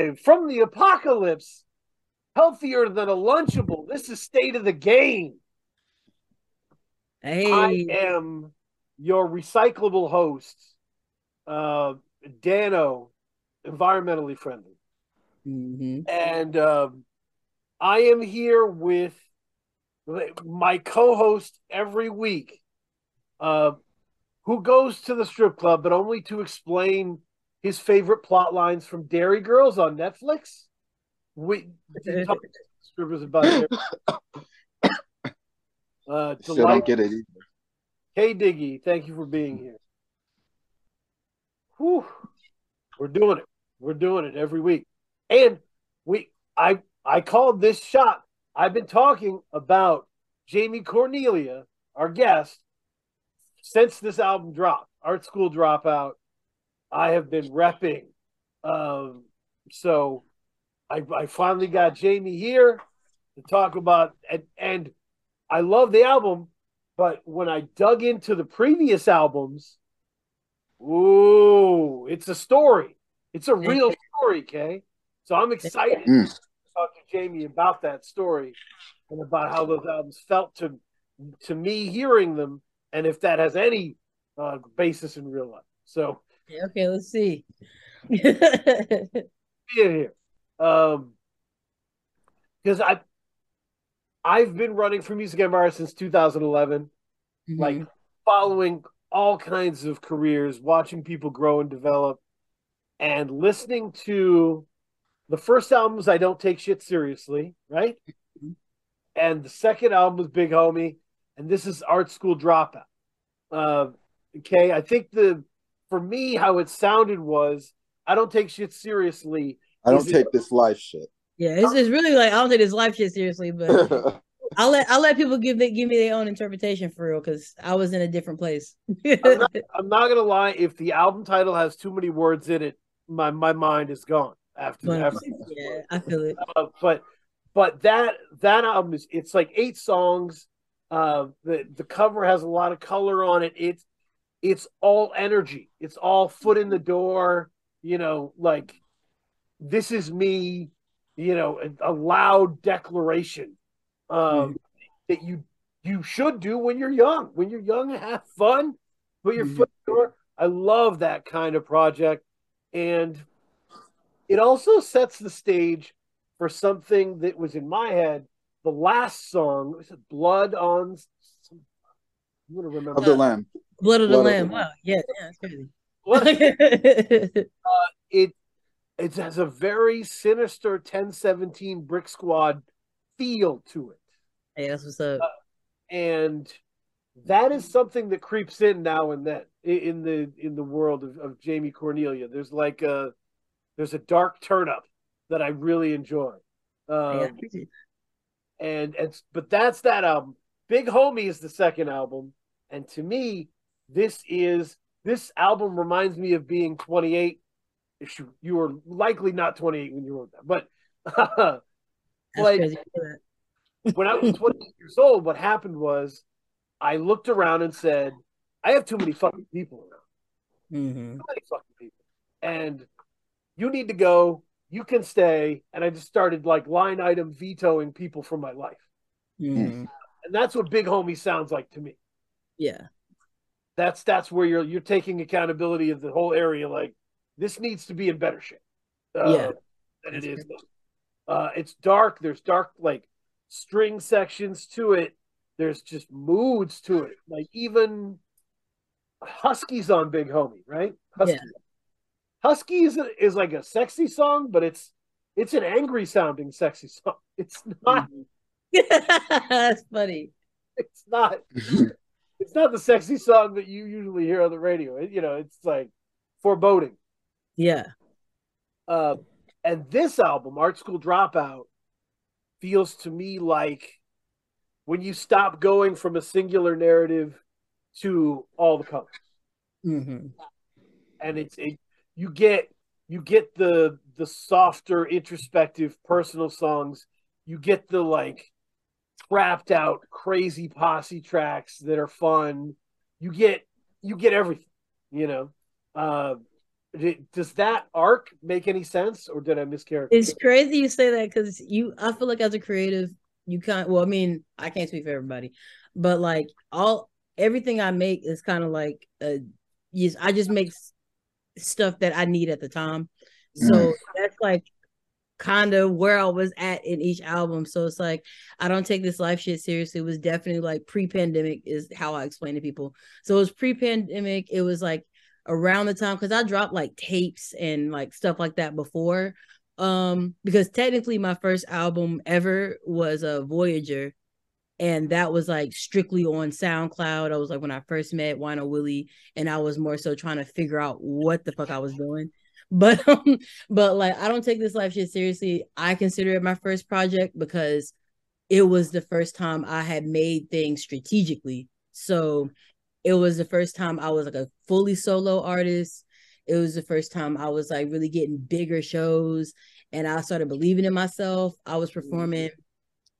Live from the apocalypse, healthier than a Lunchable. This is State of the Game. Hey, I am your recyclable host, uh, Dano, environmentally friendly. Mhm. And um, I am here with my co host every week, uh, who goes to the strip club, but only to explain his favorite plot lines from Derry Girls on Netflix. We we talk strippers about Derry uh, Still don't get it either. Hey Diggy, thank you for being here. Whew. We're doing it. We're doing it every week. And we I I called this shot. I've been talking about Jamee Cornelia, our guest, since this album dropped, Art School Dropout. I have been repping. Um, so I, I finally got Jamee here to talk about and, and I love the album, but when I dug into the previous albums, ooh, it's a story. It's a real story, Kay. So I'm excited Mm. to talk to Jamee about that story and about how those albums felt to to me hearing them, and if that has any uh, basis in real life. So Yeah, okay, let's see. being here, um, because I I've been running for Music Empire since 2011. like Mhm. following all kinds of careers, watching people grow and develop, and listening to the first albums. I don't take shit seriously, right? And the second album was Big Homie, and this is Art School Dropout. Uh, okay, I think the for me how it sounded was I don't take shit seriously. I don't Is it- take this life shit. yeah, it's, it's really like I don't take this life shit seriously, but I'll let I'll let people give they give me their own interpretation for real because I was in a different place. I'm not, I'm not gonna lie. If the album title has too many words in it, my my mind is gone after. But, after yeah, I feel it. uh, but but that that album is it's like eight songs. Uh, the the cover has a lot of color on it. It's it's all energy. It's all foot in the door. You know, like this is me. You know, a, a loud declaration um, that you you should do when you're young. When you're young, have fun. Put your Mhm. foot in the door. I love that kind of project, and it also sets the stage for something that was in my head. The last song was it "Blood on." Some, I'm gonna remember. of the lamb. Blood of the Blood of the Lamb. Lamb. Wow, yeah, yeah, that's crazy. Yeah, it it has a very sinister 1017 Brick Squad feel to it. Hey, that's what's up. and that is something that creeps in now and then in the in the world of, of Jamee Cornelia. There's like a there's a dark turn up that I really enjoy. Yeah, Um, appreciate and it's but that's that album. Big Homie is the second album, and to me, this is this album reminds me of being 28. If you, you were likely not 28 when you wrote that, but like when I was 28 years old, what happened was I looked around and said, I have too many fucking people around. Mhm. Too many fucking people. And you need to go, you can stay. And I just started like line item vetoing people from my life. Mhm. And that's what big homie sounds like to me. Yeah. That's that's where you're you're taking accountability of the whole area. Like this needs to be in better shape. Uh, Yeah. than it That's is. now. Uh, it's dark. There's dark like string sections to it. There's just moods to it. Like even Husky's on Big Homie, right? Husky. Yeah. Husky is, a, is like a sexy song, but it's it's an angry sounding sexy song. It's not. That's funny. It's not. It's not the sexy song that you usually hear on the radio. It- you know, it's like foreboding. Yeah. Uh, and this album, Art School Dropout, feels to me like when you stop going from a singular narrative to all the colors, hmm and it's it, you get you get the the softer, introspective, personal songs. You get the like trapped out, crazy posse tracks that are fun. You get you get everything, you know. Uh, does that arc make any sense, or did I mischaracterize? It's crazy you say that because you. I feel like as a creative, you can't. Well, I mean, I can't speak for everybody, but like all everything I make is kind of like, uh, yes, I just make stuff that I need at the time. So mm. that's like kind of where I was at in each album. So it's like I don't take this life shit seriously. It was definitely like pre-pandemic is how I explain to people. So it was pre-pandemic. It was like around the time because I dropped like tapes and like stuff like that before. Um, because technically my first album ever was a uh, Voyager. And that was like strictly on SoundCloud. I was like when I first met Wino Willie, and I was more so trying to figure out what the fuck I was doing. But um, but like I don't take this life shit seriously. I consider it my first project because it was the first time I had made things strategically. So it was the first time I was like a fully solo artist. It was the first time I was like really getting bigger shows and I started believing in myself. I was performing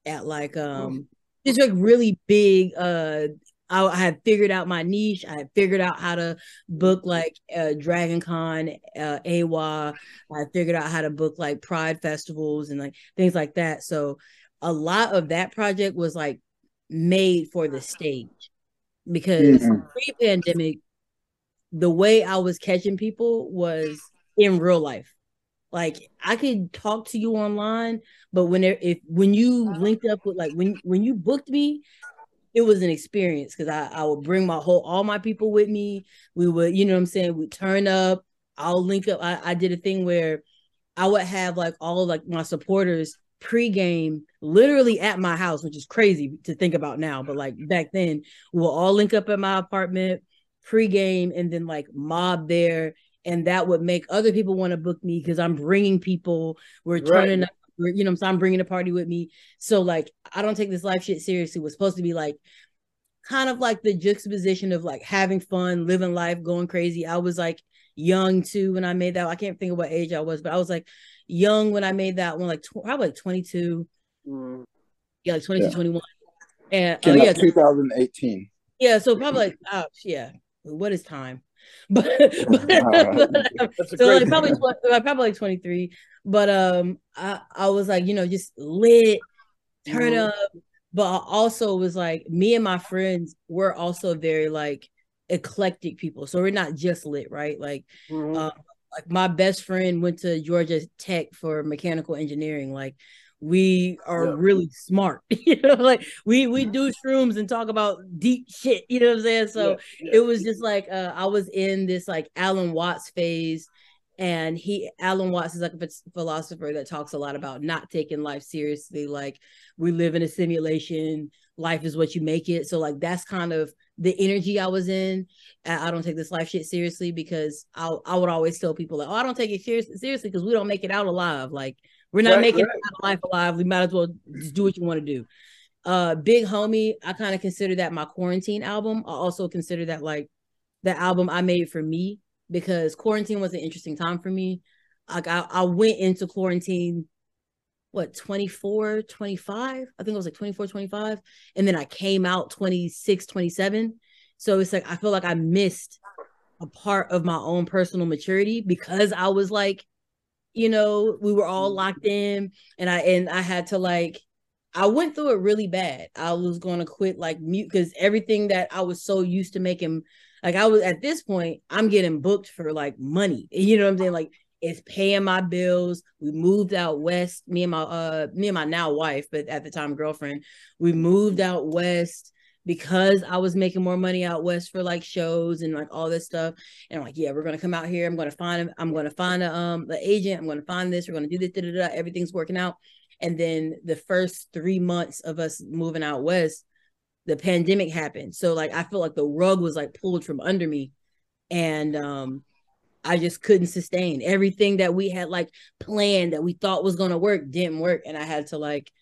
at like um just like really big uh I, I had figured out my niche. I had figured out how to book like uh, Dragon Con, uh, AWA. I figured out how to book like Pride festivals and like things like that. So a lot of that project was like made for the stage because pre-pandemic, the way I was catching people was in real life. Like I could talk to you online, but when there, if when you linked up with like when when you booked me, it was an experience because I, I would bring my whole all my people with me. We would, you know what I'm saying, we turn up, I'll link up. I, I did a thing where I would have like all like my supporters pregame literally at my house, which is crazy to think about now. But like back then, we'll all link up at my apartment pregame and then like mob there. And that would make other people want to book me because I'm bringing people. We're turning right. Up you know, so I'm bringing a party with me. So like, I don't take this life shit seriously. Was supposed to be like, kind of like the juxtaposition of like having fun, living life, going crazy. I was like young too when I made that. I can't think of what age I was, but I was like young when I made that one, like tw- probably like 22. Mm. Yeah, like 22, yeah. 21. And uh, yeah, 2018. Yeah, so probably like, oh, yeah. What is time? But, but, but so like probably probably like 23 but um, I I was like, you know, just lit, turn mm-hmm. up. But I also was like, me and my friends were also very like eclectic people. So we're not just lit, right? Like, mm-hmm. uh, like my best friend went to Georgia Tech for mechanical engineering. Like, we are yeah. really smart you know like we we do shrooms and talk about deep shit you know what i'm saying so yeah, yeah. it was just like uh, i was in this like alan watts phase and he alan watts is like a philosopher that talks a lot about not taking life seriously like we live in a simulation life is what you make it so like that's kind of the energy i was in i don't take this life shit seriously because i i would always tell people like oh i don't take it seriously because we don't make it out alive like we're not right, making right. life alive. We might as well just do what you want to do. Uh big homie i kind of consider that my quarantine album. I also consider that like the album i made for me because quarantine was an interesting time for me. Like I, I went into quarantine what 24 25 i think it was like 24 25 and then i came out 26 27 so it's like i feel like i missed a part of my own personal maturity because i was like you know we were all locked in and i and i had to like i went through it really bad i was going to quit like mute because everything that i was so used to making like I was at this point, I'm getting booked for like money. You know what I'm saying? Like it's paying my bills. We moved out west. Me and my uh me and my now wife, but at the time girlfriend, we moved out west because I was making more money out west for like shows and like all this stuff. And I'm like, yeah, we're gonna come out here. I'm gonna find I'm gonna find a um the agent. I'm gonna find this. We're gonna do this. Da, da, da. Everything's working out. And then the first three months of us moving out west, the pandemic happened. So like I feel like the rug was like pulled from under me. And um I just couldn't sustain everything that we had like planned that we thought was gonna work didn't work. And I had to like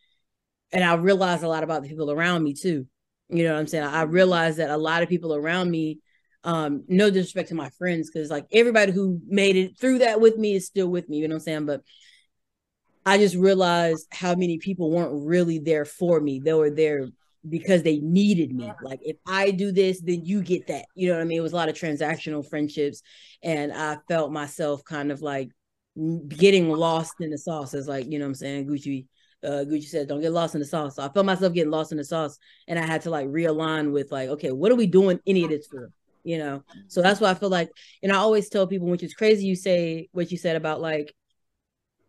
and I realized a lot about the people around me too. You know what I'm saying? I realized that a lot of people around me, um, no disrespect to my friends, because like everybody who made it through that with me is still with me, you know what I'm saying? But I just realized how many people weren't really there for me. They were there because they needed me. Like if I do this, then you get that. You know what I mean? It was a lot of transactional friendships, and I felt myself kind of like getting lost in the sauce. Is like you know what I'm saying Gucci. Uh, Gucci said, "Don't get lost in the sauce." So I felt myself getting lost in the sauce, and I had to like realign with like, okay, what are we doing any of this for? You know. So that's why I feel like, and I always tell people, which is crazy, you say what you said about like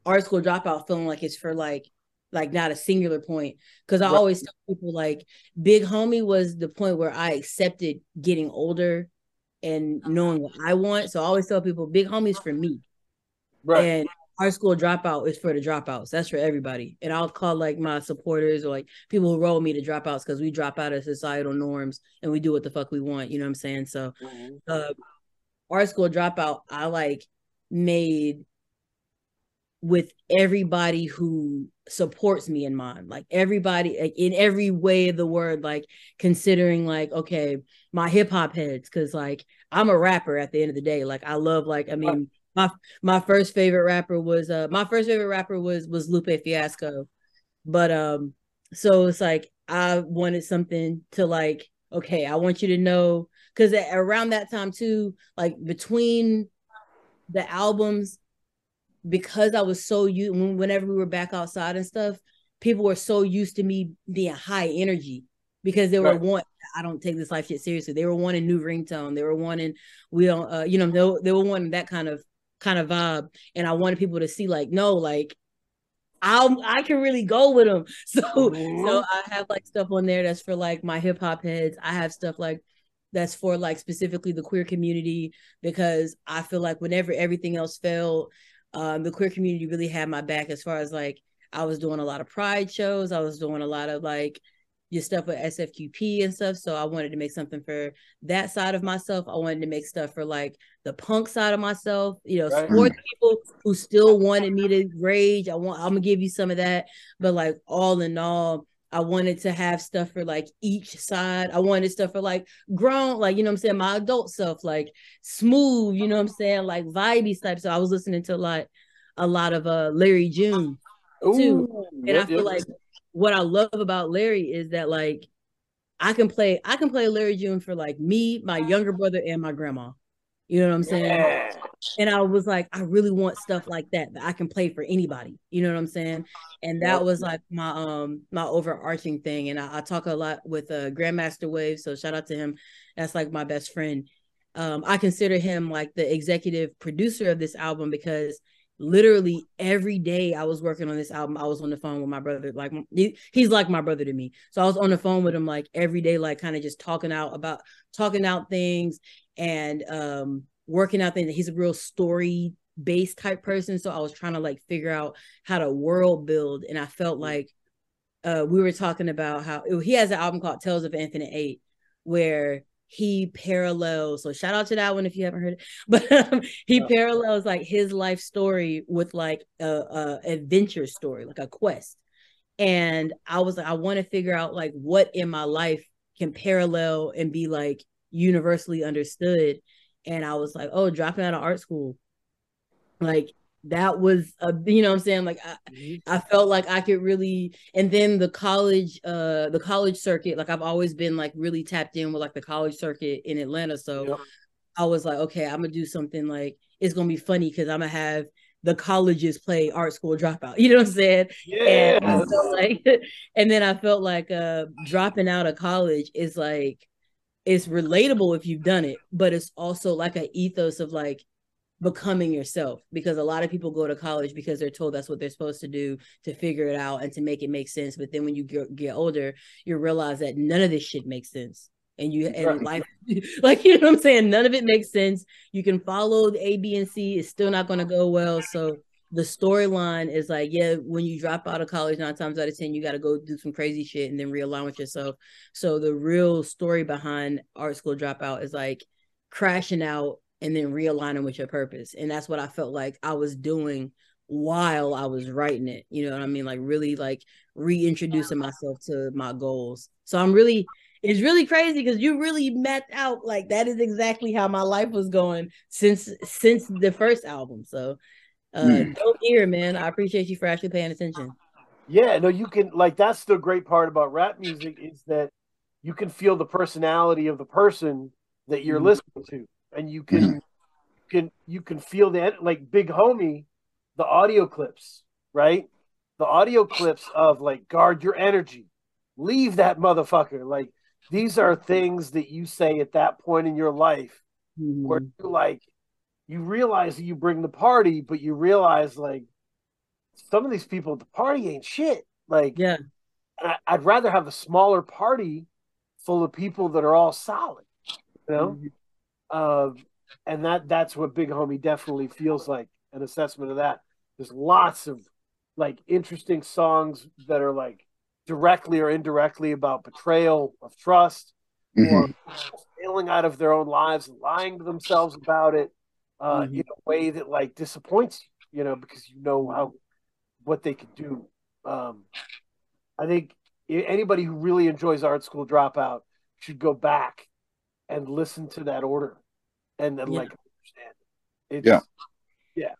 art school dropout, feeling like it's for like like not a singular point because i right. always tell people like big homie was the point where i accepted getting older and knowing what i want so i always tell people big homies for me right and art school dropout is for the dropouts. That's for everybody. And i'll call like my supporters or like people who roll me to dropouts because we drop out of societal norms and we do what the fuck we want you know what i'm saying? So mm-hmm. uh art school dropout i like made with everybody who supports me in mind. Like everybody like, in every way of the word like considering like okay my hip-hop heads because like i'm a rapper at the end of the day. Like i love like i mean my my first favorite rapper was uh my first favorite rapper was was lupe fiasco but um so it's like i wanted something to like okay i want you to know because around that time too like between the albums because I was so used whenever we were back outside and stuff, people were so used to me being high energy because they were right. want I don't take this life shit seriously. They were wanting new ringtone. They were wanting we don't uh, you know they, they were wanting that kind of kind of vibe and I wanted people to see like no like I I can really go with them. So mm-hmm. so I have like stuff on there that's for like my hip hop heads. I have stuff like that's for like specifically the queer community because I feel like whenever everything else failed, um, the queer community really had my back as far as like I was doing a lot of pride shows. I was doing a lot of like your stuff with SFQP and stuff. So I wanted to make something for that side of myself. I wanted to make stuff for like the punk side of myself, you know, right. support people who still wanted me to rage. I want I'm gonna give you some of that. But like all in all, I wanted to have stuff for like each side. I wanted stuff for like grown, like, you know I'm saying, my adult self, like smooth, you know I'm saying, like vibey type. So I was listening to a lot, a lot of uh Larry June too. Ooh, and yep, I feel yep. like what I love about Larry is that like I can play, I can play Larry June for like me, my younger brother, and my grandma. You know what I'm saying? Yeah. And I was like, I really want stuff like that that I can play for anybody. You know what I'm saying? And that was like my um my overarching thing. And I, I talk a lot with uh Grandmaster Wave. So shout out to him. That's like my best friend. Um, I consider him like the executive producer of this album because literally every day I was working on this album, I was on the phone with my brother. Like he, he's like my brother to me. So I was on the phone with him like every day, like kind of just talking out about talking out things and um working out things. He's a real story based type person. So I was trying to like figure out how to world build. And I felt mm-hmm. like uh we were talking about how he has an album called Tales of Infinite Eight, where he parallels so shout out to that one if you haven't heard it but um, he parallels like his life story with like a, a adventure story like a quest. And i was like i want to figure out like what in my life can parallel and be like universally understood. And i was like oh dropping out of art school. Like that was a you know i'm saying like I, mm-hmm. I felt like i could really and then the college uh the college circuit like i've always been like really tapped in with like the college circuit in atlanta so yep. i was like okay i'm gonna do something like it's gonna be funny because i'm gonna have the colleges play art school dropout you know what i'm saying yeah and like and then i felt like uh dropping out of college is like it's relatable if you've done it but it's also like an ethos of like becoming yourself because a lot of people go to college because they're told that's what they're supposed to do to figure it out and to make it make sense but then when you get, get older you realize that none of this shit makes sense and you and right. life like you know what i'm saying? None of it makes sense. You can follow the a b and c it's still not going to go well. So the storyline is like yeah when you drop out of college nine times out of ten you got to go do some crazy shit and then realign with yourself. So the real story behind art school dropout is like crashing out and then realigning with your purpose. And that's what I felt like I was doing while I was writing it. You know what I mean? Like really like reintroducing myself to my goals. So I'm really it's really crazy because you really mapped out like that is exactly how my life was going since since the first album. So uh mm. don't hear man. I appreciate you for actually paying attention. Yeah, no, you can like that's the great part about rap music is that you can feel the personality of the person that you're mm-hmm. listening to, and you can mm-hmm. can you can feel the like Big Homie, the audio clips, right? The audio clips of like guard your energy, leave that motherfucker. Like these are things that you say at that point in your life mm-hmm. where you like you realize that you bring the party, but you realize like some of these people at the party ain't shit. Like, yeah, I, would rather have a smaller party full of people that are all solid, you know. Mm-hmm. Uh, and that that's what Big Homie definitely feels like. An assessment of that. There's lots of like interesting songs that are like directly or indirectly about betrayal of trust mm-hmm. or failing out of their own lives and lying to themselves about it uh, mm-hmm. in a way that like disappoints you, you know, because you know how what they could do. Um, I think anybody who really enjoys Art School Dropout should go back and listen to that order and then yeah. like understand it. It's, yeah. Yeah.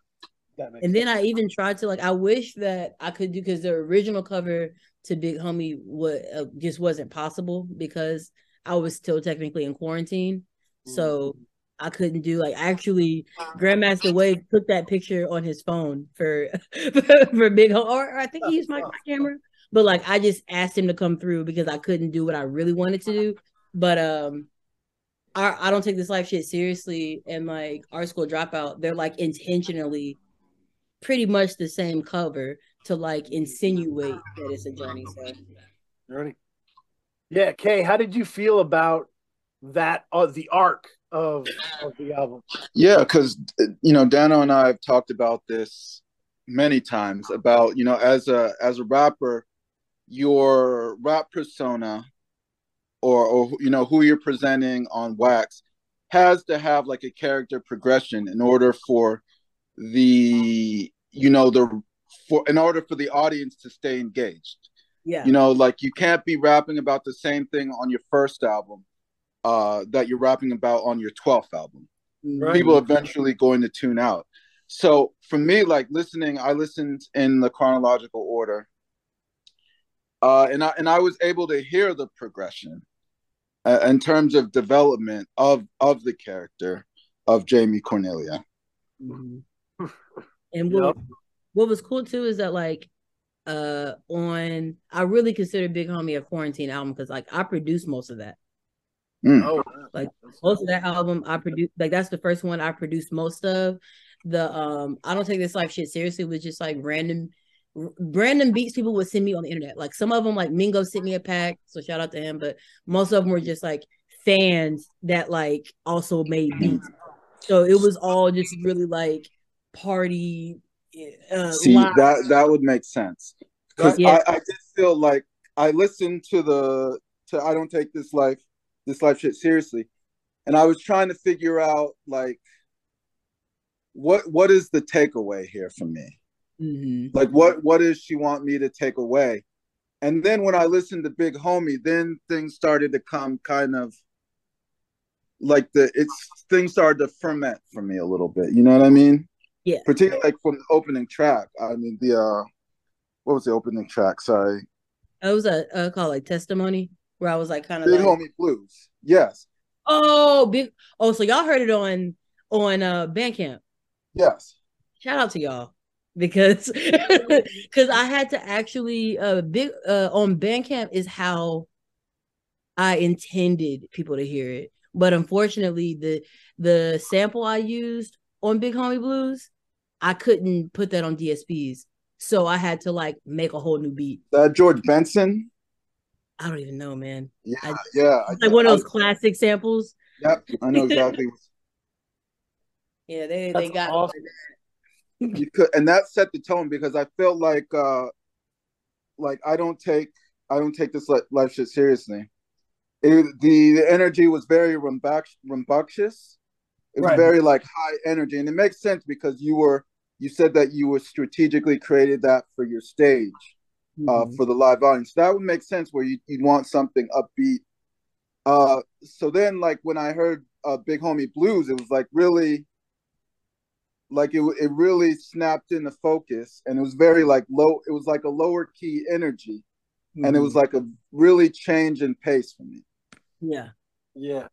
and sense. then I even tried to like I wish that I could do because the original cover to Big Homie what uh, just wasn't possible because I was still technically in quarantine. Mm-hmm. So I couldn't do like actually Grandmaster Wave took that picture on his phone for for, Big Homie or, or, I think he used my, my camera. But like I just asked him to come through because I couldn't do what I really wanted to do. But um I, I don't take this life shit seriously and like art school dropout, they're like intentionally pretty much the same cover to like insinuate that it's a journey. So journey. Yeah, Kay, how did you feel about that uh, the arc of of the album? Yeah, because you know, Dano and I have talked about this many times about you know, as a as a rapper, your rap persona, or or you know who you're presenting on Wax, has to have like a character progression in order for the you know the for in order for the audience to stay engaged. Yeah. You know, like you can't be rapping about the same thing on your first album uh, that you're rapping about on your 12th album. Right. People eventually going to tune out. So for me, like listening, I listened in the chronological order. Uh, and I and I was able to hear the progression uh, in terms of development of of the character of Jamee Cornelia. Mm-hmm. And what, yep. what was cool too is that like uh on I really consider Big Homie a quarantine album because like I produced most of that. Mm. Oh, like most of that album I produced, like that's the first one I produced most of. The um, I don't take this life shit seriously. Was just like random, random beats people would send me on the internet. Like some of them, like Mingo sent me a pack, so shout out to him. But most of them were just like fans that like also made beats. So it was all just really like party. Uh, See live. that that would make sense because yeah. I, I just feel like I listened to the to I don't take this life this life shit seriously. And I was trying to figure out like what what is the takeaway here for me? Mm-hmm. Like what what does she want me to take away? And then when I listened to Big Homie, then things started to come kind of like the it's things started to ferment for me a little bit. You know what I mean? Yeah. Particularly like from the opening track. I mean the uh what was the opening track? Sorry. It was a, a call like testimony where I was like kind of Big like, Homie Blues. Yes. Oh, big. Oh, so y'all heard it on on uh Bandcamp. Yes. Shout out to y'all because because I had to actually uh big uh on Bandcamp is how I intended people to hear it, but unfortunately the the sample I used on Big Homie Blues, I couldn't put that on DSPs, so I had to like make a whole new beat. That George Benson. I don't even know, man. Yeah, I, yeah. Like one of those I, classic samples. Yep, I know exactly. yeah, they That's they got awesome. You could, and that set the tone because I felt like, uh like I don't take I don't take this life shit seriously. It, the, the energy was very rambunctious. It was right. very like high energy, and it makes sense because you were you said that you were strategically created that for your stage uh, mm-hmm. for the live audience. That would make sense where you, would want something upbeat. Uh, so then, like when I heard uh, Big Homie Blues, it was like really, like it it really snapped into focus and it was very like low it was like a lower key energy mm-hmm. and it was mm-hmm. like a really change in pace for me. Yeah. Yeah.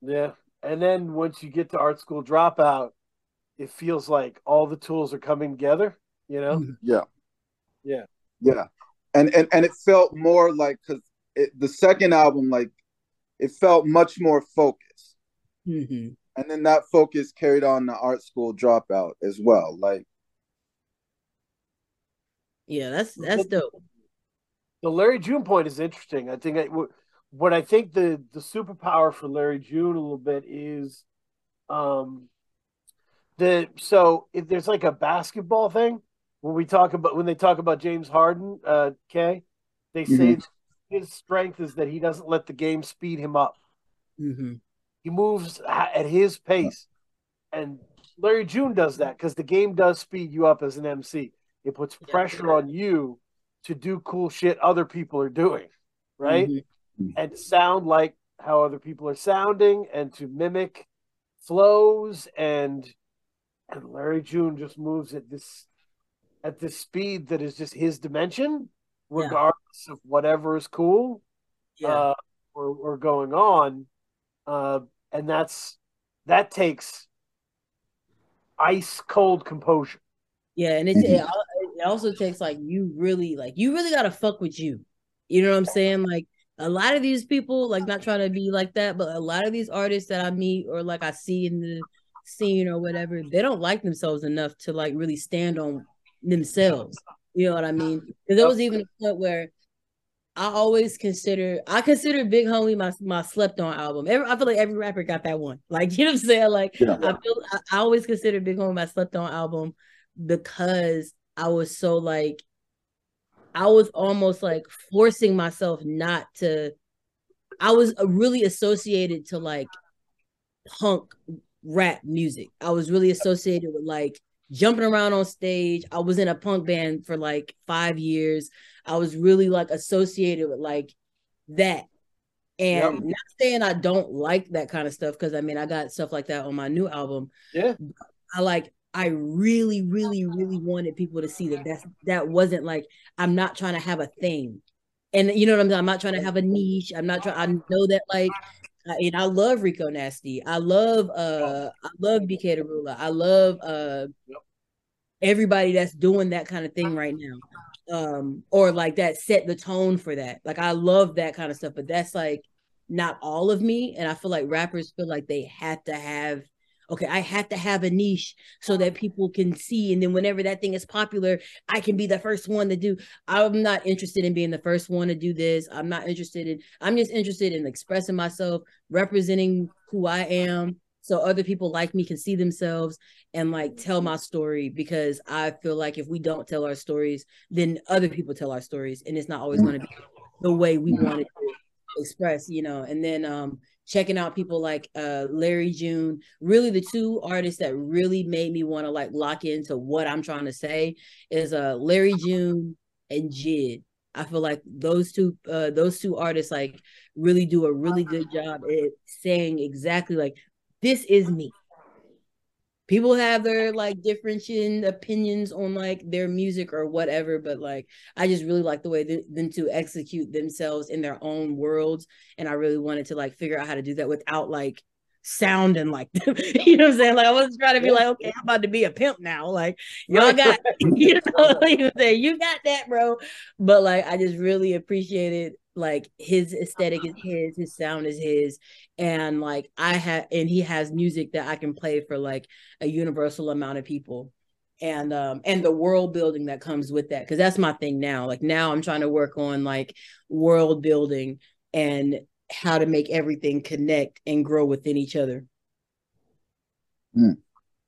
Yeah. And then once you get to art school dropout it feels like all the tools are coming together you know? Mm-hmm. yeah. Yeah. Yeah. And and, and it felt more like because the second album like it felt much more focused. Mm-hmm and then that focus carried on the art school dropout as well like yeah that's that's dope the larry june point is interesting i think I, what i think the the superpower for larry june a little bit is um the so if there's like a basketball thing when we talk about when they talk about james harden uh kay they say mm-hmm. his strength is that he doesn't let the game speed him up mm-hmm. He moves at his pace. And Larry June does that because the game does speed you up as an MC. It puts pressure on you to do cool shit other people are doing, right? Mm-hmm. And sound like how other people are sounding and to mimic flows and and Larry June just moves at this at this speed that is just his dimension, regardless yeah. of whatever is cool yeah. uh, or, or going on. Uh, and that's that takes ice cold composure. Yeah, and it, it, it also takes like you really like you really gotta fuck with you. You know what I'm saying? Like a lot of these people, like not trying to be like that, but a lot of these artists that I meet or like I see in the scene or whatever, they don't like themselves enough to like really stand on themselves. You know what I mean? Because there was even a point where I always consider I consider Big Homie my my slept on album. Every, I feel like every rapper got that one. Like you know what I'm saying? Like yeah. I feel I, I always consider Big Homie my slept on album because I was so like I was almost like forcing myself not to I was really associated to like punk rap music. I was really associated with like jumping around on stage. I was in a punk band for like 5 years. I was really like associated with like that. And yep. not saying I don't like that kind of stuff because I mean I got stuff like that on my new album. Yeah. I like I really, really, really wanted people to see that that that wasn't like I'm not trying to have a thing. And you know what I'm saying? I'm not trying to have a niche. I'm not trying I know that like and I love Rico Nasty. I love uh I love BK I love uh everybody that's doing that kind of thing right now. Um or like that set the tone for that. Like i love that kind of stuff but that's like not all of me and i feel like rappers feel like they have to have okay i have to have a niche so that mm. people can see and then whenever that thing is popular i can be the first one to do i'm not interested in being the first one to do this i'm not interested in i'm just interested in expressing myself representing who i am so other people like me can see themselves and like tell my mm-hmm. story because I feel like if we don't tell our stories, then other people tell our stories, and it's not always going to be mm. the way we want it to express, you know. And then um checking out people like uh Larry June, really the two artists that really made me want to like lock into what I'm trying to say is uh Larry June and Jid. I feel like those two uh those two artists like really do a really good job at saying exactly like this is me people have their like differentiating opinions on like their music or whatever but like i just really like the way th- them to execute themselves in their own worlds and i really wanted to like figure out how to do that without like sounding like them. you know what I'm saying? Like I wasn't trying to be like, okay, I'm about to be a pimp now. Like y'all got, you know, you say you got that, bro. But like I just really appreciated like his aesthetic is his, his sound is his, and like I have, and he has music that I can play for like a universal amount of people. And um and the world building that comes with that because that's my thing now. Like now I'm trying to work on like world building and how to make everything connect and grow within each other. Mm.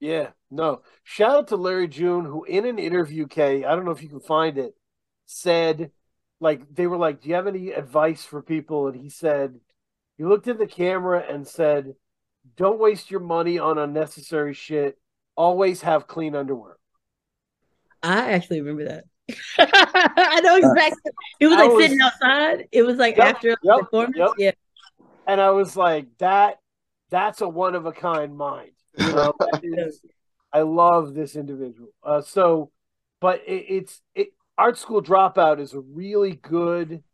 Yeah, no. Shout out to Larry June, who in an interview, Kay, I don't know if you can find it, said, like, they were like, Do you have any advice for people? And he said, He looked at the camera and said, Don't waste your money on unnecessary shit. Always have clean underwear. I actually remember that. I know exactly. It was like was, sitting outside. It was like yep, after yep, performance. Yep. Yeah. And I was like, that that's a one of a kind mind. You know, I love this individual. Uh, so, but it, it's it. Art School Dropout is a really good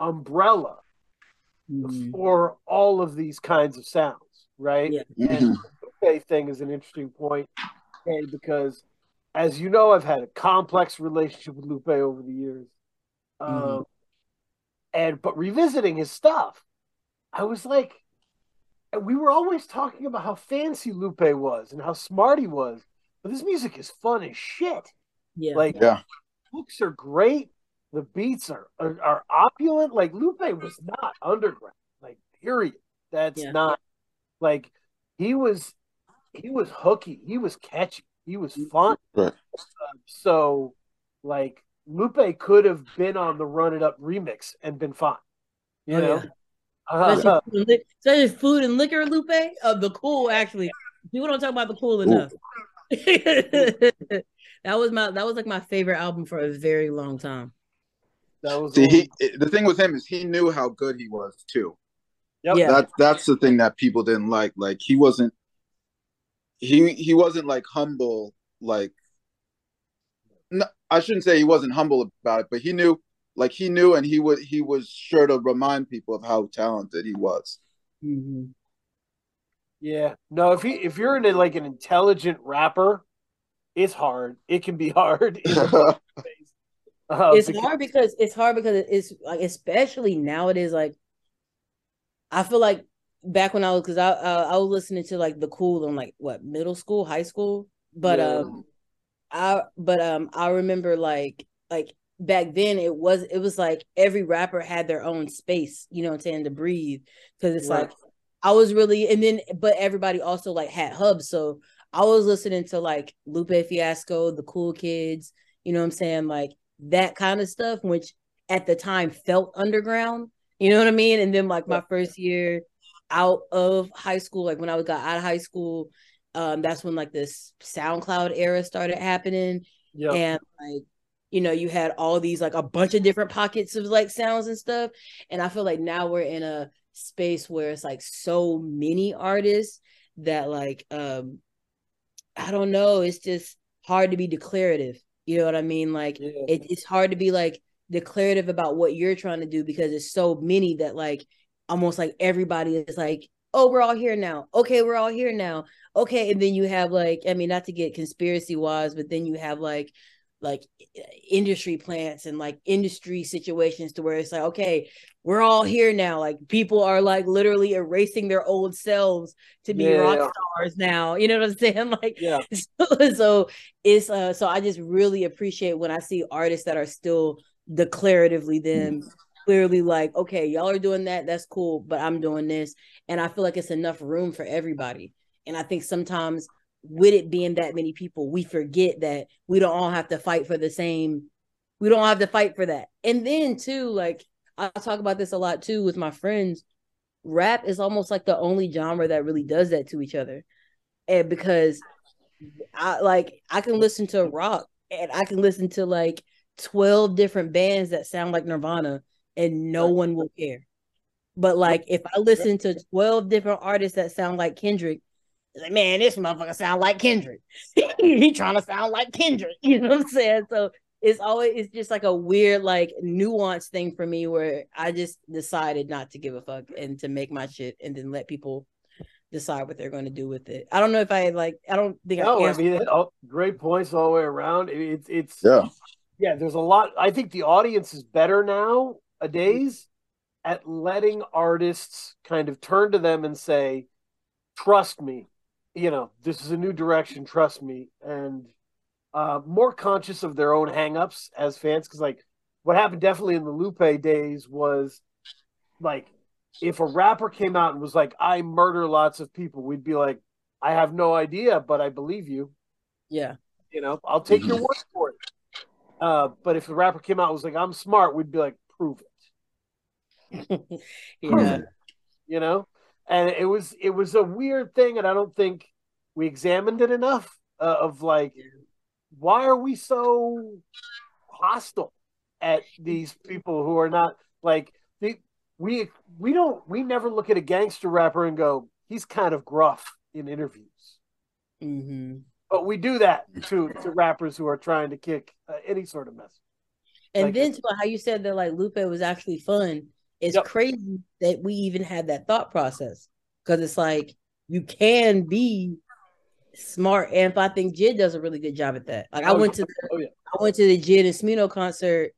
umbrella mm-hmm. for all of these kinds of sounds, right? Yeah. And the Lupe thing is an interesting point, okay, because as you know, I've had a complex relationship with Lupe over the years. Mm-hmm. Um, and but revisiting his stuff, I was like, we were always talking about how fancy Lupe was and how smart he was, but this music is fun as shit. Yeah, like yeah, hooks are great. The beats are, are, are opulent. Like Lupe was not underground. Like period. That's yeah. not like he was. He was hooky. He was catchy. He was fun. Right. Uh, so, like Lupe could have been on the Run It Up remix and been fine. You oh, know. Yeah. Uh, especially, food and liquor, Lupe. Of uh, the cool, actually. People don't talk about the cool enough. that was my that was like my favorite album for a very long time. That was See, he the thing with him is he knew how good he was too. Yep. Yeah. That that's the thing that people didn't like. Like he wasn't he he wasn't like humble like no, I shouldn't say he wasn't humble about it, but he knew like he knew and he would he was sure to remind people of how talented he was. Mm-hmm. Yeah. No, if he if you're in a, like an intelligent rapper, it's hard. It can be hard. Uh, it's because, hard because it's hard because it's like especially nowadays. Like, I feel like back when I was because I uh, I was listening to like the cool in like what middle school, high school, but yeah. um, I but um I remember like like back then it was it was like every rapper had their own space, you know, what I'm saying to breathe because it's right. like I was really and then but everybody also like had hubs, so I was listening to like Lupe Fiasco, the Cool Kids, you know what I'm saying, like that kind of stuff, which at the time felt underground. You know what I mean? And then like my first year out of high school, like when I got out of high school, um, that's when like this SoundCloud era started happening. Yeah. And like, you know, you had all these like a bunch of different pockets of like sounds and stuff. And I feel like now we're in a space where it's like so many artists that like um I don't know, it's just hard to be declarative you know what I mean? Like yeah. it, it's hard to be like declarative about what you're trying to do because it's so many that like almost like everybody is like, oh, we're all here now. Okay, we're all here now. Okay, and then you have like, I mean, not to get conspiracy wise, but then you have like like industry plants and like industry situations to where it's like okay we're all here now. Like people are like literally erasing their old selves to be yeah. rock stars now. You know what i'm saying? Like yeah. so, so it's uh so i just really appreciate when i see artists that are still declaratively them clearly like okay y'all are doing that that's cool but i'm doing this. And i feel like it's enough room for everybody. And i think sometimes with it being that many people, we forget that we don't all have to fight for the same. We don't have to fight for that. And then too, like I talk about this a lot too with my friends. Rap is almost like the only genre that really does that to each other, and because I like I can listen to rock and I can listen to like twelve different bands that sound like Nirvana, and no one will care. But like if I listen to 12 different artists that sound like Kendrick, like, man, this motherfucker sound like Kendrick. he trying to sound like Kendrick. You know what I'm saying? So it's always it's just like a weird, like nuanced thing for me where I just decided not to give a fuck and to make my shit and then let people decide what they're going to do with it. I don't know if I like. I don't think no, I. I mean, great points all the way around. It's it's yeah, yeah. There's a lot. I think the audience is better now a days at letting artists kind of turn to them and say, "Trust me, you know, this is a new direction, trust me, and uh, more conscious of their own hangups as fans. Because, like, what happened definitely in the Lupe days was like, if a rapper came out and was like, I murder lots of people, we'd be like, I have no idea, but I believe you. Yeah. You know, I'll take your word for it. Uh, but if the rapper came out and was like, I'm smart, we'd be like, prove it. yeah. You know? And it was it was a weird thing, and I don't think we examined it enough. Uh, of like, why are we so hostile at these people who are not like the, we we don't we never look at a gangster rapper and go he's kind of gruff in interviews. Mm-hmm. but we do that to to rappers who are trying to kick uh, any sort of message. And like then to how you said that like Lupe was actually fun. It's yep. crazy that we even had that thought process because it's like you can be smart, and I think Jid does a really good job at that. Like I oh, went to the, oh, yeah. I went to the Jid and Smino concert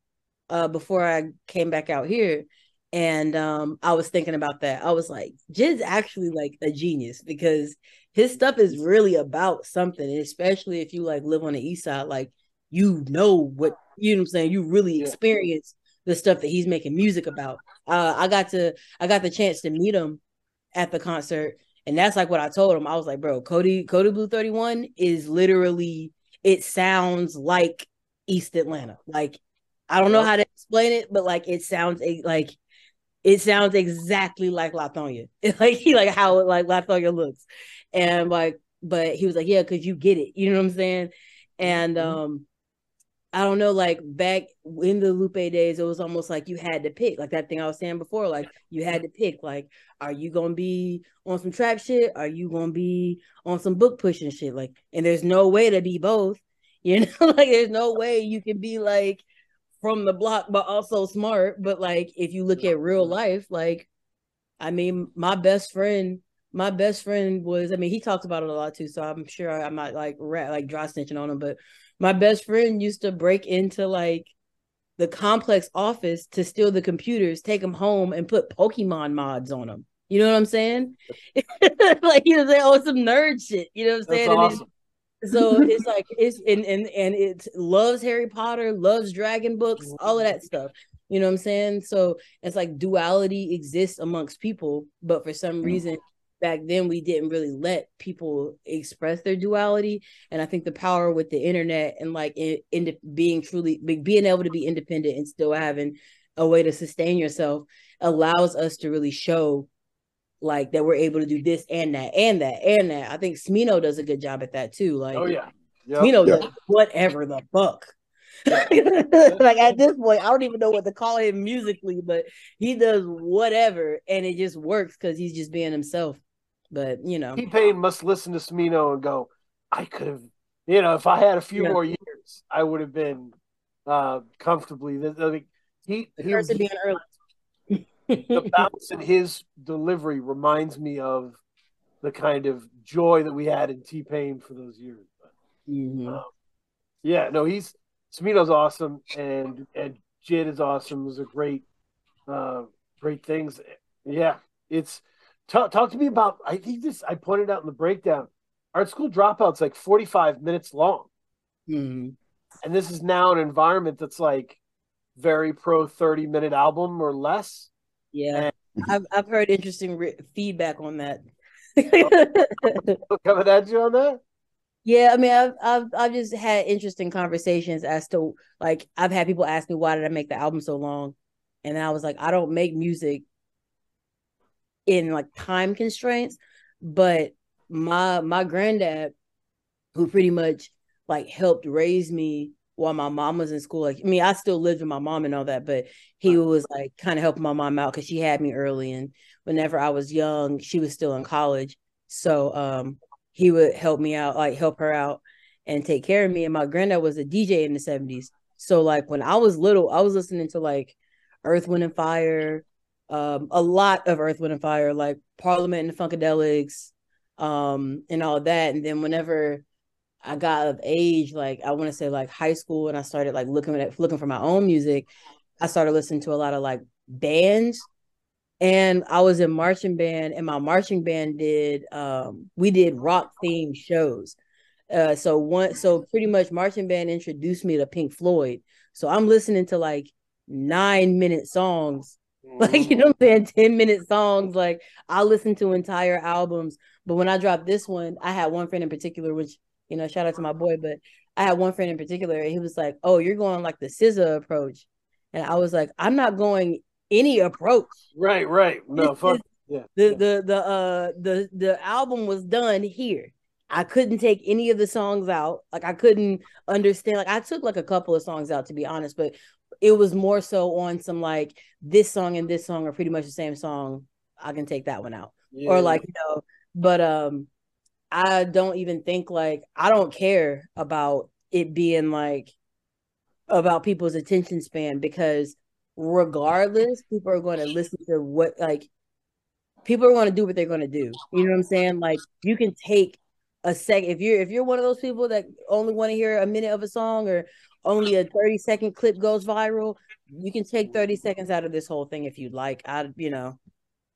uh, before I came back out here, and um, I was thinking about that. I was like, Jid's actually like a genius because his stuff is really about something, especially if you like live on the east side, like you know what you know what I'm saying. You really yeah. experience the stuff that he's making music about. Uh, I got to I got the chance to meet him at the concert, and that's like what I told him. I was like, bro, Kody Kody Blu 31 is literally it sounds like East Atlanta. Like I don't know how to explain it, but like it sounds like it sounds exactly like Lithonia. like he like how like Lithonia looks. And like, but he was like, Yeah, because you get it. You know what I'm saying? And mm-hmm. um I don't know, like back in the Lupe days, it was almost like you had to pick, like that thing I was saying before, like you had to pick, like, are you gonna be on some trap shit? Are you gonna be on some book pushing shit? Like, and there's no way to be both, you know, like there's no way you can be like from the block but also smart. But like if you look at real mm-hmm. life, like I mean, my best friend, my best friend was, I mean, he talks about it a lot too, so I'm sure I might like rat like dry snitching on him, but my best friend used to break into like the complex office to steal the computers, take them home, and put Pokemon mods on them. You know what I'm saying? like you know, say, oh, some nerd shit. You know what I'm saying? Awesome. so it's like it's and and and it loves Harry Potter, loves dragon books, all of that stuff. You know what I'm saying? So it's like duality exists amongst people, but for some mm. reason back then we didn't really let people express their duality and i think the power with the internet and like in, in being truly being able to be independent and still having a way to sustain yourself allows us to really show like that we're able to do this and that and that and that i think smino does a good job at that too like oh yeah yep. smino yep. does whatever the fuck like at this point, I don't even know what to call him musically, but he does whatever and it just works because he's just being himself. But you know, T Pain must listen to Smino and go, I could have, you know, if I had a few yeah. more years, I would have been uh comfortably. The, he he was being early. the bounce in his delivery reminds me of the kind of joy that we had in T Pain for those years. But, mm-hmm. um, yeah, no, he's Smino's awesome, and and Jid is awesome. Those are great, uh, great things. Yeah, it's Talk, talk to me about. I think this. I pointed out in the breakdown. Art school dropouts like forty five minutes long, mm-hmm. and this is now an environment that's like very pro thirty minute album or less. Yeah, and, I've I've heard interesting re- feedback on that. Coming at you on that. Yeah, I mean, I've, I've I've just had interesting conversations as to like I've had people ask me why did I make the album so long, and I was like, I don't make music in like time constraints but my my granddad who pretty much like helped raise me while my mom was in school like i mean i still lived with my mom and all that but he was like kind of helping my mom out because she had me early and whenever i was young she was still in college so um he would help me out like help her out and take care of me and my granddad was a dj in the 70s so like when i was little i was listening to like earth wind and fire um, a lot of Earth, Wind, and Fire, like Parliament and Funkadelics, um, and all that. And then whenever I got of age, like I want to say like high school, and I started like looking at looking for my own music, I started listening to a lot of like bands. And I was in marching band, and my marching band did um, we did rock themed shows. Uh, so one, so pretty much marching band introduced me to Pink Floyd. So I'm listening to like nine minute songs Like, you know I'm saying? 10 minute songs. Like, I listen to entire albums. But when I dropped this one, I had one friend in particular, which, you know, shout out to my boy, but I had one friend in particular, and he was like, Oh, you're going like the SZA approach. And I was like, I'm not going any approach. Right, right. No, fuck. Yeah. The the the uh the the album was done here. I couldn't take any of the songs out. Like I couldn't understand. Like I took like a couple of songs out to be honest, but it was more so on some like this song and this song are pretty much the same song. I can take that one out. Yeah. Or like, you know, but um I don't even think like I don't care about it being like about people's attention span because regardless, people are going to listen to what like people are going to do what they're going to do. You know what I'm saying? Like you can take a sec if you're if you're one of those people that only want to hear a minute of a song or only a 30 second clip goes viral, you can take 30 seconds out of this whole thing if you'd like. I you know,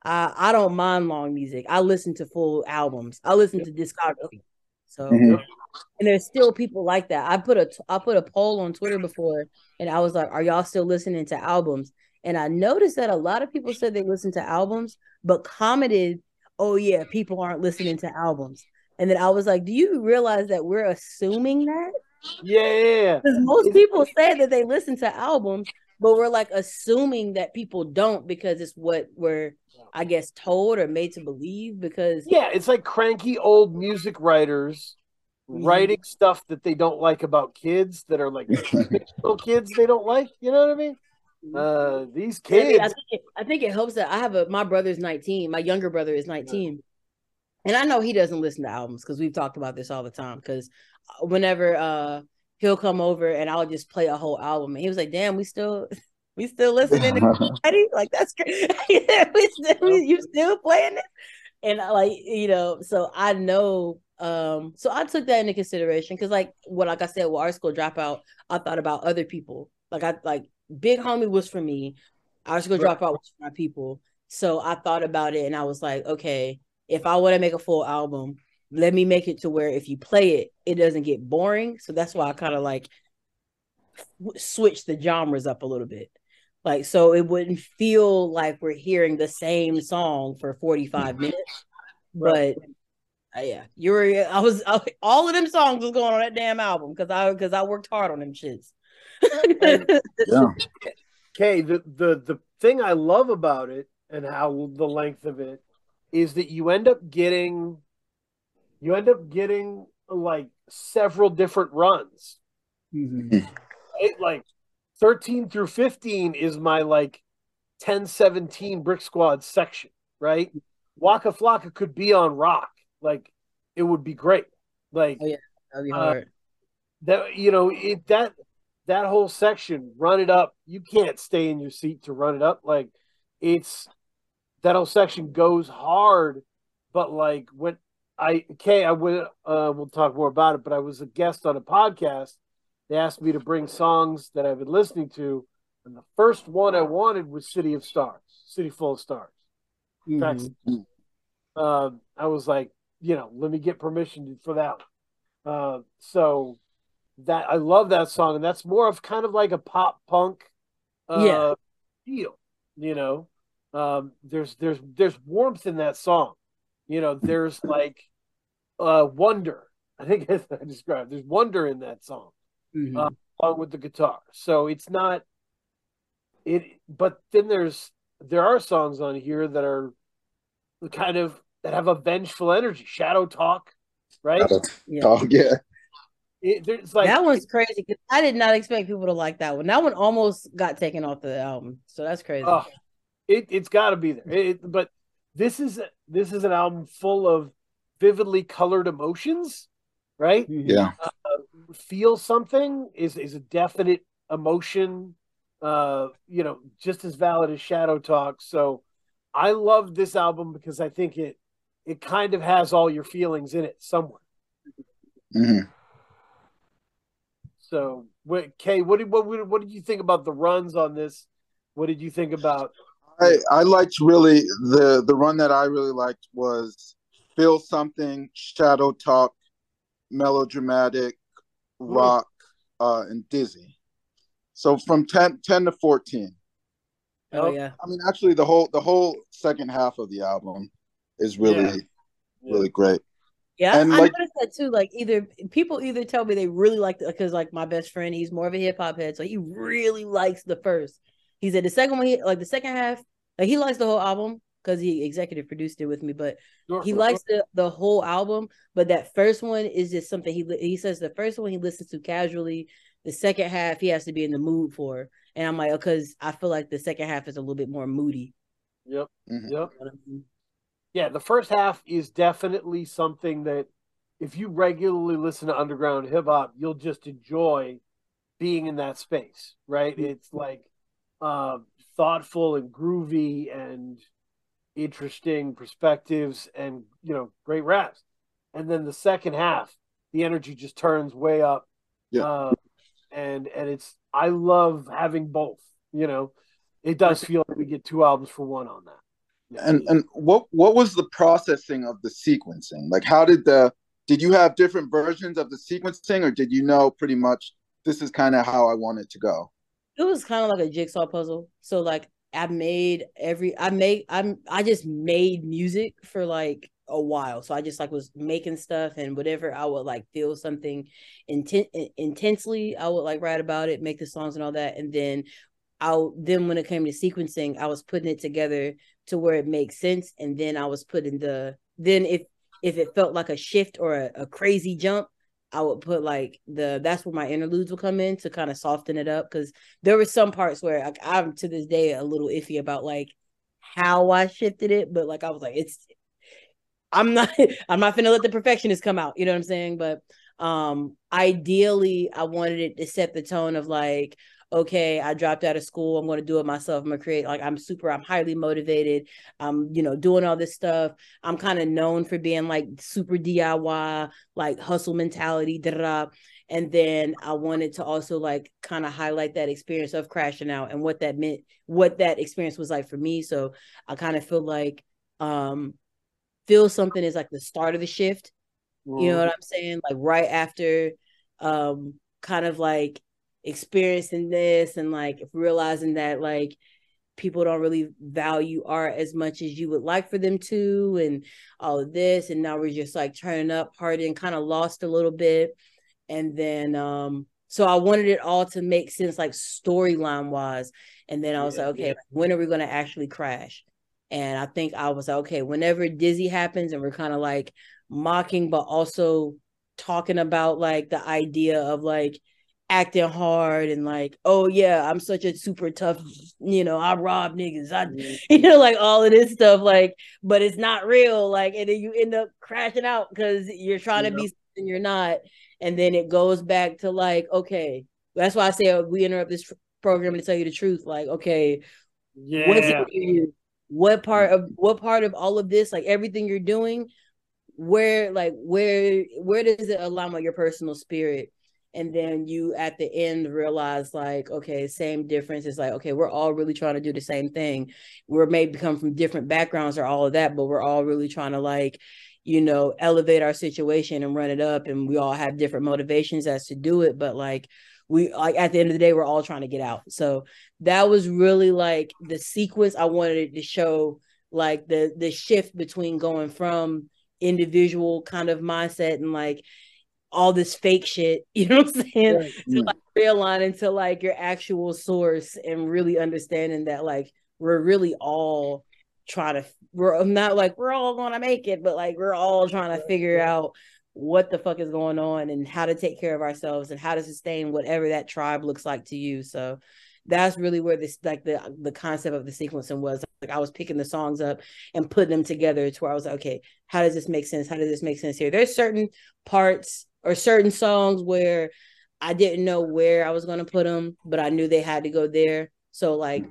I I don't mind long music. I listen to full albums. I listen to discography. So mm-hmm. and there's still people like that. I put a I put a poll on Twitter before and I was like, "Are y'all still listening to albums?" And I noticed that a lot of people said they listen to albums, but commented, "Oh yeah, people aren't listening to albums." And then I was like, "Do you realize that we're assuming that?" Yeah, because most people say that they listen to albums, but we're like assuming that people don't because it's what we're I guess told or made to believe because yeah, it's like cranky old music writers mm-hmm. writing stuff that they don't like about kids that are like little kids they don't like. You know what I mean? Mm-hmm. Uh, these kids. I think, it, I think it helps that I have a my brother's 19. My younger brother is 19. And I know he doesn't listen to albums because we've talked about this all the time. Because whenever uh he'll come over and I'll just play a whole album, and he was like, "Damn, we still we still listening to Eddie? Like that's great. we still, we, you still playing it? And like, you know, so I know um so I took that into consideration because like what like I said, with art school dropout, I thought about other people. Like I like big homie was for me. Art school right. dropout was for my people. So I thought about it and I was like, okay, if I want to make a full album, let me make it to where if you play it, it doesn't get boring. So that's why I kind of like switch the genres up a little bit. Like, so it wouldn't feel like we're hearing the same song for 45 mm-hmm. minutes. But uh, yeah, you were, I was, I, all of them songs was going on that damn album because I, because I worked hard on them shits. yeah. Okay. The, the, the thing I love about it and how the length of it is that you end up getting, you end up getting like several different runs. Mm-hmm. It, like 13 through 15 is my like 10 17 brick squad section right? Waka flocka could be on rock. Like it would be great. Like oh, yeah. That'd be uh, hard. uh, that you know it that that whole section run it up. You can't stay in your seat to run it up. Like it's that whole section goes hard but like when i okay i went uh we'll talk more about it but i was a guest on a podcast they asked me to bring songs that I've been listening to, and the first one I wanted was "City of Stars," "City Full of Stars." Mm-hmm. uh, I was like, you know, let me get permission for that. Uh, so that I love that song, and that's more of kind of like a pop punk, uh, yeah, feel. You know, um, there's there's there's warmth in that song. You know, there's like uh, wonder. I think as I described, there's wonder in that song mm-hmm. uh, along with the guitar. So it's not it, but then there's there are songs on here that are kind of that have a vengeful energy. Shadow Talk, right? Shadow yeah. Talk, yeah. It, like that one's crazy because I did not expect people to like that one. That one almost got taken off the album, so that's crazy. Oh, it it's got to be there. It, but this is this is an album full of vividly colored emotions, right? Mm-hmm. Yeah. Uh, feel something is is a definite emotion uh you know just as valid as shadow talk so i love this album because i think it it kind of has all your feelings in it somewhere mm-hmm. so what kay what did what, what did you think about the runs on this what did you think about i i liked really the the run that i really liked was feel something shadow talk melodramatic rock, uh, and dizzy. So from 10, 10 to 14. Oh yeah. I mean, actually, the whole the whole second half of the album is really, yeah. really great. Yeah, and I like, noticed that too. Like, either people either tell me they really like it because, like, my best friend, he's more of a hip hop head, so he really likes the first. He said the second one, he like the second half, like he likes the whole album, because he executive produced it with me, but he likes the the whole album. But that first one is just something he he says the first one he listens to casually. The second half he has to be in the mood for, and I'm like, because oh, I feel like the second half is a little bit more moody. Yep. Mm-hmm. Yep. Yeah, the first half is definitely something that if you regularly listen to underground hip hop, you'll just enjoy being in that space, right? Mm-hmm. It's like uh, thoughtful and groovy and interesting perspectives and you know great raps. And then the second half, the energy just turns way up. Yeah. Uh, and and it's I love having both. You know, it does feel like we get two albums for one on that. Yeah. And and what what was the processing of the sequencing? Like, how did the did you have different versions of the sequencing, or did you know pretty much this is kind of how I want it to go? It was kind of like a jigsaw puzzle. So like I made every I made I'm I just made music for like a while. So I just like was making stuff and whatever I would like feel something intent intensely, I would like write about it, make the songs and all that. And then I'll then when it came to sequencing, I was putting it together to where it makes sense. And then I was putting the then if if it felt like a shift or a, a crazy jump, I would put like the that's where my interludes will come in to kind of soften it up because there were some parts where like, I'm to this day a little iffy about like how I shifted it, but like I was like it's I'm not I'm not gonna let the perfectionist come out, you know what I'm saying? But um ideally I wanted it to set the tone of like okay, I dropped out of school. I'm going to do it myself. I'm going to create like I'm super, I'm highly motivated. I'm, you know, doing all this stuff. I'm kind of known for being like super DIY, like hustle mentality, da da. And then I wanted to also like kind of highlight that experience of crashing out and what that meant, what that experience was like for me. So I kind of feel like um feel something is like the start of the shift. You know what I'm saying? Like right after um kind of like experiencing this and like realizing that like people don't really value art as much as you would like for them to and all of this. And now we're just like turning up hard and kind of lost a little bit. And then um so i wanted it all to make sense like storyline wise. And then i was yeah, like okay yeah. when are we going to actually crash? And i think i was like okay whenever dizzy happens and we're kind of like mocking but also talking about like the idea of like acting hard and like, oh yeah, I'm such a super tough, you know, I rob niggas. I you know, like all of this stuff, like, but it's not real. Like, and then you end up crashing out because you're trying yeah. to be something you're not. And then it goes back to like, okay, that's why I say uh, we interrupt this program to tell you the truth. Like, okay, yeah, what part of what part of all of this, like everything you're doing, where like where where does it align with your personal spirit? And then you at the end realize like okay same difference. It's like okay we're all really trying to do the same thing. We're maybe come from different backgrounds or all of that but we're all really trying to like you know elevate our situation and run it up and we all have different motivations as to do it but like we like at the end of the day we're all trying to get out. So that was really like the sequence i wanted to show like the the shift between going from individual kind of mindset and like all this fake shit, you know what I'm saying? Right. To like mm. realign into like your actual source and really understanding that like we're really all trying to we're not like we're all gonna make it, but like we're all trying to figure out what the fuck is going on and how to take care of ourselves and how to sustain whatever that tribe looks like to you. So that's really where this like the the concept of the sequencing was like I was picking the songs up and putting them together to where I was like, okay, how does this make sense? How does this make sense here? There's certain parts or certain songs where I didn't know where I was going to put them, but I knew they had to go there. So like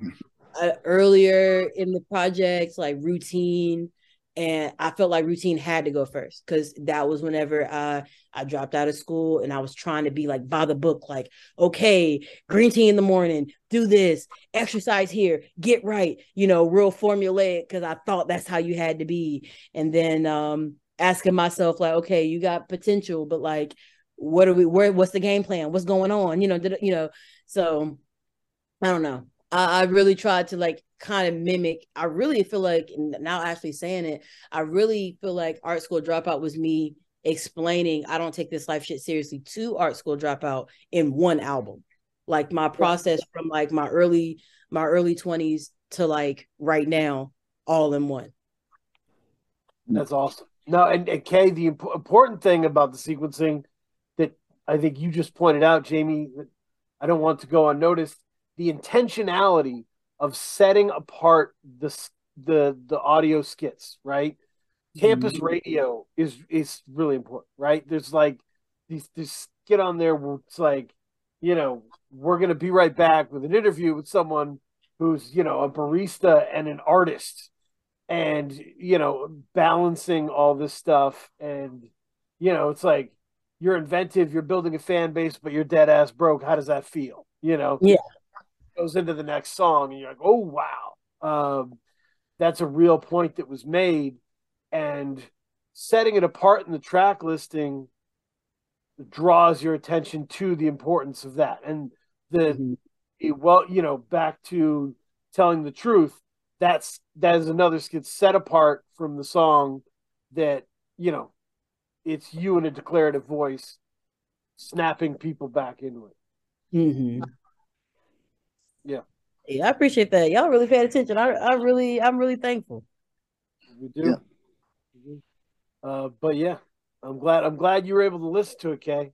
uh, earlier in the project, like routine, and I felt like routine had to go first because that was whenever I I dropped out of school and I was trying to be like by the book, like okay, green tea in the morning, do this, exercise here, get right, you know, real formulaic because I thought that's how you had to be, and then um asking myself like, okay, you got potential, but like, what are we? Where? What's the game plan? What's going on? You know, did, you know. So I don't know. I, I really tried to like kind of mimic. I really feel like now actually saying it, I really feel like art school dropout was me explaining I don't take this life shit seriously to art school dropout in one album. Like my process from like my early my early 20s to like right now all in one. That's awesome. No, and, and Kay, the imp- important thing about the sequencing that I think you just pointed out, Jamee, that I don't want to go unnoticed, the intentionality of setting apart the the the audio skits, right? campus mm-hmm. radio is is really important, right? There's like these this get on there where it's like, you know, we're gonna be right back with an interview with someone who's, you know, a barista and an artist and you know, balancing all this stuff and you know, it's like you're inventive, you're building a fan base, but you're dead ass broke. How does that feel? You know? Yeah. Goes into the next song and you're like, oh wow. Um, that's a real point that was made and setting it apart in the track listing draws your attention to the importance of that and the mm-hmm. well you know back to telling the truth that's that is another skit set apart from the song that you know it's you in a declarative voice snapping people back into it mm-hmm. yeah yeah i appreciate that y'all really paid attention i, I really i'm really thankful we do yeah. Uh, but yeah, I'm glad. I'm glad you were able to listen to it, Kay.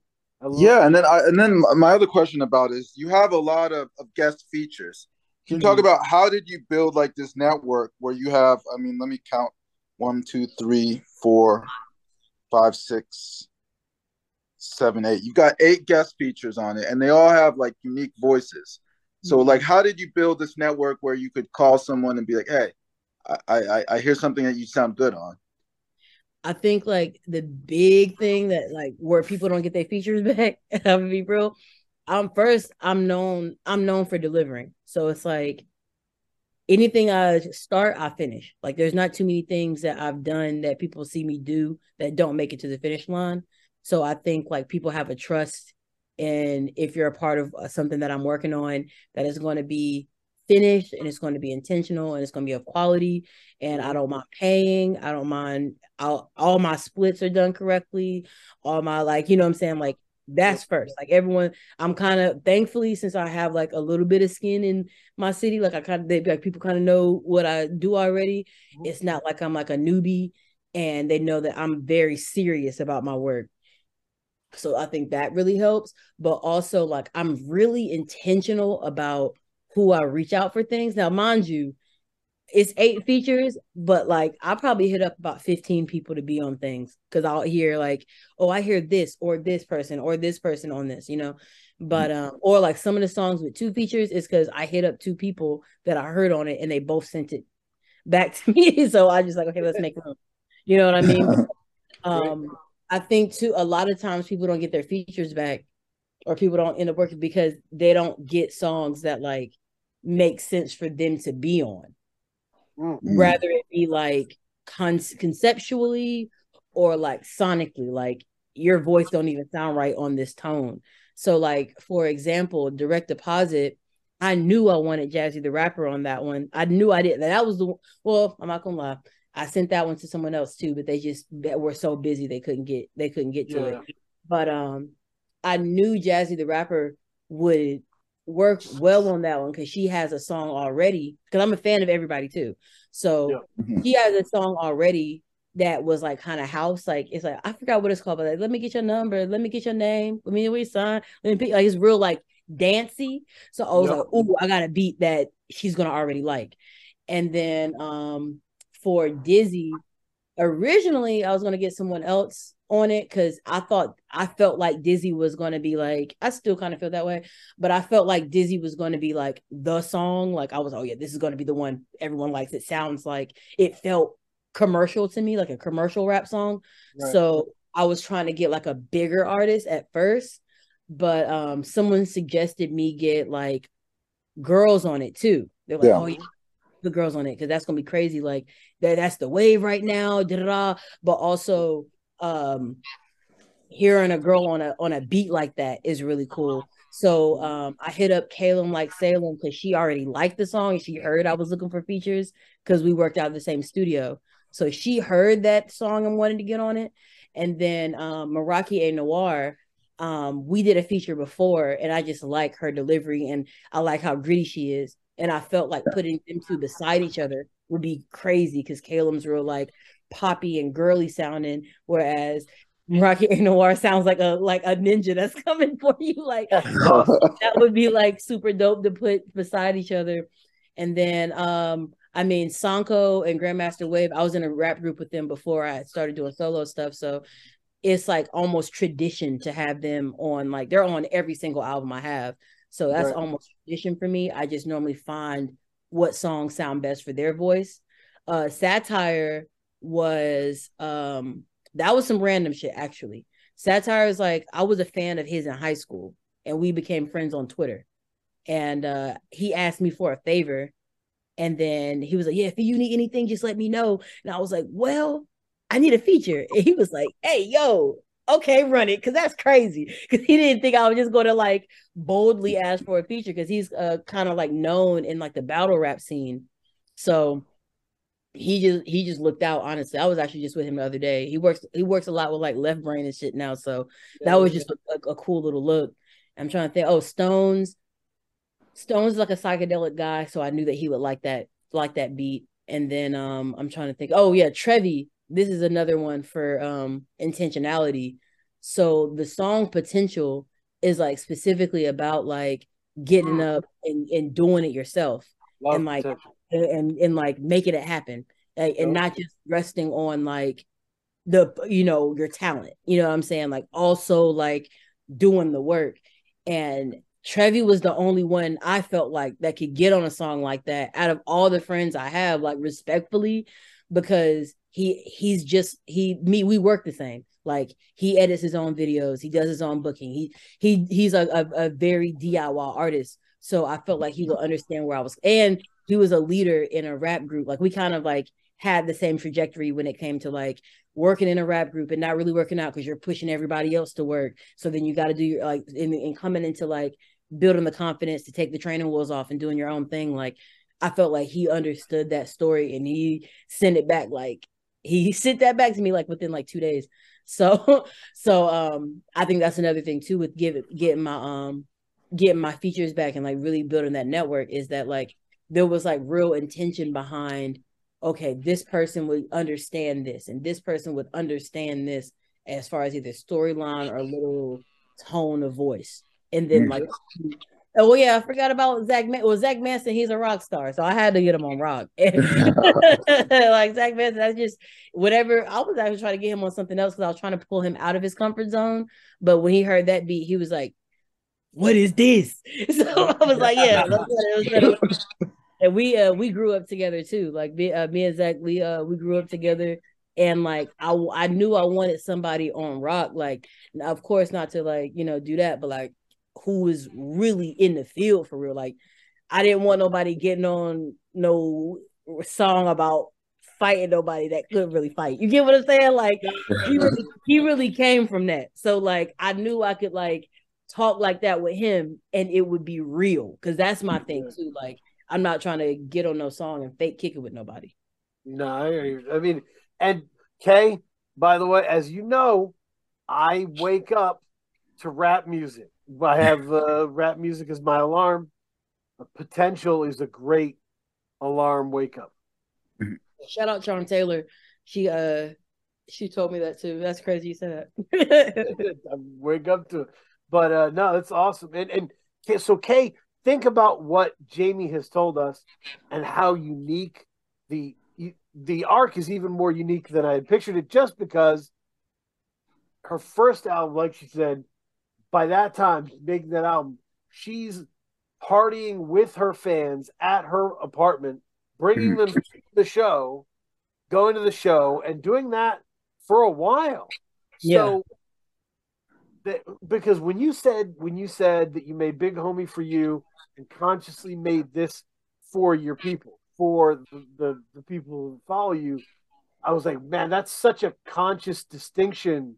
Yeah, and then I and then my other question about is you have a lot of, of guest features. Can you talk about how did you build like this network where you have? I mean, let me count: one, two, three, four, five, six, seven, eight. You've got eight guest features on it, and they all have like unique voices. So, mm-hmm. like, how did you build this network where you could call someone and be like, "Hey, I I, I hear something that you sound good on." I think like the big thing that like where people don't get their features back, I'm gonna be real. I'm first, I'm known, I'm known for delivering. So it's like anything I start, I finish. Like there's not too many things that I've done that people see me do that don't make it to the finish line. So I think like people have a trust and if you're a part of uh, something that I'm working on that is going to be finished and it's going to be intentional and it's going to be of quality and i don't mind paying i don't mind I'll, all my splits are done correctly all my like you know what i'm saying like that's first. Like everyone i'm kind of thankfully since i have like a little bit of skin in my city like i kind of they like people kind of know what i do already. It's not like i'm like a newbie and they know that i'm very serious about my work. So i think that really helps but also like i'm really intentional about who I reach out for things. Now, mind you, it's eight features, but like I probably hit up about 15 people to be on things because I'll hear like, oh, I hear this or this person or this person on this, you know. But um, or like some of the songs with two features is because I hit up two people that I heard on it and they both sent it back to me. so I just like, okay, let's make room. You know what I mean? um, I think too, a lot of times people don't get their features back or people don't end up working because they don't get songs that like make sense for them to be on. Mm-hmm. Rather it be like con- conceptually or like sonically, like your voice don't even sound right on this tone. So, like for example, direct deposit. I knew I wanted Jazzy the rapper on that one. I knew I did. That was the well. I'm not gonna lie. I sent that one to someone else too, but they just were so busy they couldn't get they couldn't get to yeah. it. But um, I knew Jazzy the rapper would work well on that one because she has a song already. Because I'm a fan of everybody too. So yeah. Mm-hmm. she has a song already that was like kind of house, like it's like I forgot what it's called, but like let me get your number, let me get your name, let me know where you sign, let me pick like it's real like dancey. So I was yeah. like, oh, I got a beat that she's gonna already like. And then um for Dizzy, originally I was gonna get someone else on it because I thought I felt like Dizzy was going to be like I still kind of feel that way, but I felt like Dizzy was going to be like the song. Like I was, oh yeah, this is going to be the one everyone likes. It sounds like it felt commercial to me, like a commercial rap song. Right. So I was trying to get like a bigger artist at first, but um someone suggested me get like girls on it too. They're like, yeah. oh yeah, the girls on it because that's gonna be crazy. Like that, that's the wave right now. Da-da-da. But also um hearing a girl on a on a beat like that is really cool. So um I hit up Caleb like Salem because she already liked the song and she heard I was looking for features because we worked out in the same studio. So she heard that song and wanted to get on it. And then um Meraki A Noir, um, we did a feature before and I just like her delivery and I like how gritty she is. And I felt like putting them two beside each other would be crazy because Caleb's real like poppy and girly sounding, whereas Rocky A Noir sounds like a like a ninja that's coming for you. Like that would be like super dope to put beside each other. And then um I mean, Sanko and Grandmaster Wave, I was in a rap group with them before I started doing solo stuff. So it's like almost tradition to have them on, like, they're on every single album I have. So that's right. almost tradition for me. I just normally find what songs sound best for their voice. Uh Satire was um that was some random shit actually. Satire is like I was a fan of his in high school and we became friends on Twitter. And uh he asked me for a favor and then he was like, Yeah, if you need anything, just let me know. And I was like, Well, I need a feature. And he was like, Hey, yo, okay, run it. Cause that's crazy. Cause he didn't think I was just to like boldly ask for a feature because he's uh kind of like known in like the battle rap scene. So he just he just looked out honestly. I was actually just with him the other day. He works he works a lot with like left brain and shit now so yeah, that was just a, a, cool little look. I'm trying to think oh stones stones is like a psychedelic guy so i knew that he would like that like that beat. And then um i'm trying to think oh yeah trevi. This is another one for um intentionality. So the song potential is like specifically about like getting mm. up and, and doing it yourself. Love and like potential and and like making it happen and, and not just resting on like the you know your talent you know what i'm saying like also like doing the work and Trevi was the only one I felt like that could get on a song like that out of all the friends I have, like respectfully, because he he's just he me we work the same. Like he edits his own videos, he does his own booking. He he he's a, a, a very DIY artist. So I felt like he would understand where I was. And he was a leader in a rap group. Like we kind of like had the same trajectory when it came to like working in a rap group and not really working out because you're pushing everybody else to work. So then you got to do your like and, coming into like building the confidence to take the training wheels off and doing your own thing. Like I felt like he understood that story and he sent it back like he sent that back to me like within like two days. So so um I think that's another thing too with giving getting my um getting my features back and like really building that network is that like there was like real intention behind okay this person would understand this and this person would understand this as far as either storyline or little tone of voice. And then mm. like oh yeah i forgot about zach Man- well zach manson he's a rock star so i had to get him on rock. Like zach manson that's just whatever i was actually trying to get him on something else because i was trying to pull him out of his comfort zone but when he heard that beat he was like what is this? So oh, I was like, yeah, and we uh we grew up together too. Like me, uh, me and Zach, we uh we grew up together, and like I I knew I wanted somebody on rock. Like, of course, not to like you know do that, but like who was really in the field for real. Like, I didn't want nobody getting on no song about fighting nobody that couldn't really fight. You get what I'm saying? Like he really, he really came from that. So like I knew I could like talk like that with him and it would be real because that's my thing too. Like I'm not trying to get on no song and fake kick it with nobody. No, I, I mean, and Kay, by the way, as you know, I wake up to rap music. I have uh, rap music as my alarm. Potential is a great alarm wake up. Shout out Sean Taylor. She uh she told me that too. That's crazy you said that. I wake up to but uh, no, that's awesome. And and so Kay, think about what Jamee has told us and how unique the the arc is even more unique than I had pictured it. Just because her first album, like she said, by that time making that album, she's partying with her fans at her apartment, bringing them to mm-hmm. the show, going to the show, and doing that for a while. Yeah. So that because when you said when you said that you made big homie for you and consciously made this for your people for the, the, the people who follow you i was like man that's such a conscious distinction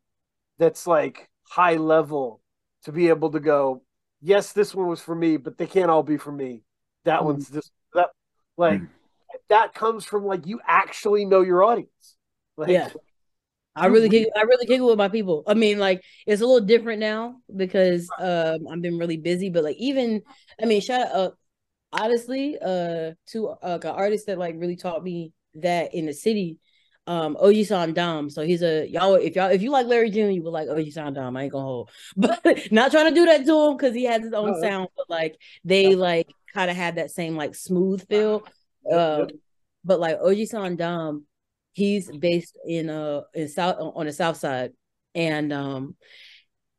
that's like high level to be able to go yes this one was for me but they can't all be for me that mm. one's this that like mm. that comes from like you actually know your audience like yeah I really kick, I really it with my people. I mean, like it's a little different now because um I've been really busy, but like even I mean, shout out honestly uh to uh, an artist that like really taught me that in the city. Um Oji Dom. So he's a y'all if y'all if you like Larry June, you would like Oji Dom. I ain't gonna hold. But not trying to do that to him because he has his own no, sound, but like they like kind of had that same like smooth feel. Uh, but like OG Sandam, he's based in uh in south on the south side, and um,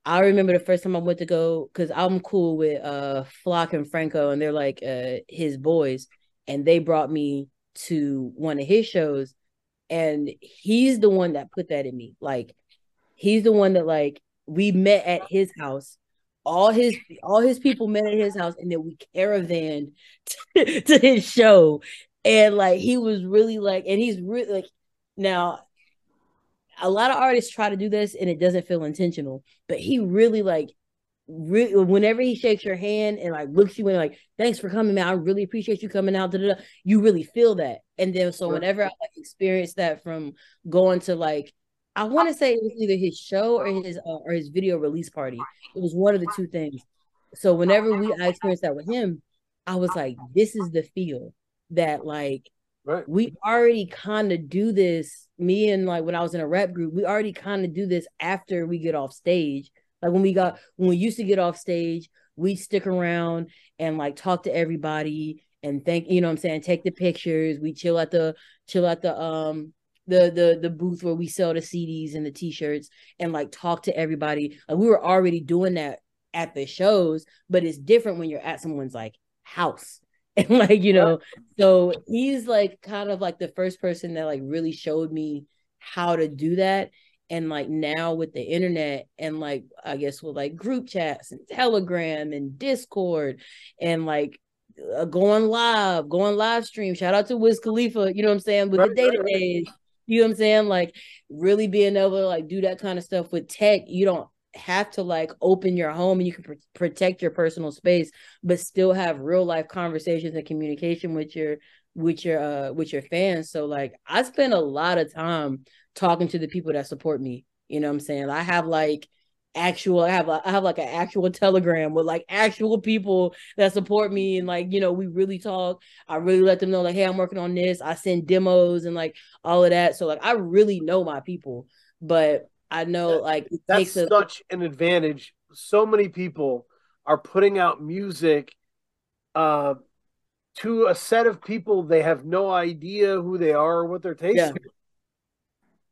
I remember the first time I went to go because I'm cool with uh Flock and Franco, and they're like uh his boys, and they brought me to one of his shows, and he's the one that put that in me. Like, he's the one that like we met at his house. All his all his people met at his house and then we caravaned to, to his show. And like he was really like and he's really like now a lot of artists try to do this and it doesn't feel intentional but he really like really whenever he shakes your hand and like looks you and like thanks for coming man i really appreciate you coming out da-da-da. you really feel that and then so whenever i like experience that from going to like I want to say it was either his show or his uh, or his video release party. It was one of the two things. So whenever we I experienced that with him, I was like, this is the feel that like right. we already kind of do this. Me and like when I was in a rap group, we already kind of do this after we get off stage. Like when we got when we used to get off stage, we stick around and like talk to everybody and thank you know what I'm saying, take the pictures. We chill at the chill at the um the the the booth where we sell the CDs and the t-shirts and like talk to everybody. Like we were already doing that at the shows, but it's different when you're at someone's like house. And like, you know, so he's like kind of like the first person that like really showed me how to do that. And like now with the internet and like I guess with like group chats and Telegram and Discord and like uh, going live, going live stream. Shout out to Wiz Khalifa, you know what I'm saying, with right, the data days. You know what I'm saying? Like really being able to like do that kind of stuff with tech, you don't have to like open your home and you can pr- protect your personal space but still have real life conversations and communication with your with your uh with your fans. So like i spend a lot of time talking to the people that support me. You know what i'm saying? I have like actual I have a, I have like an actual telegram with like actual people that support me and like you know we really talk. I really let them know like hey I'm working on this. I send demos and like all of that. So like I really know my people but I know like it that's a, such an advantage. So many people are putting out music uh to a set of people they have no idea who they are or what they're tasting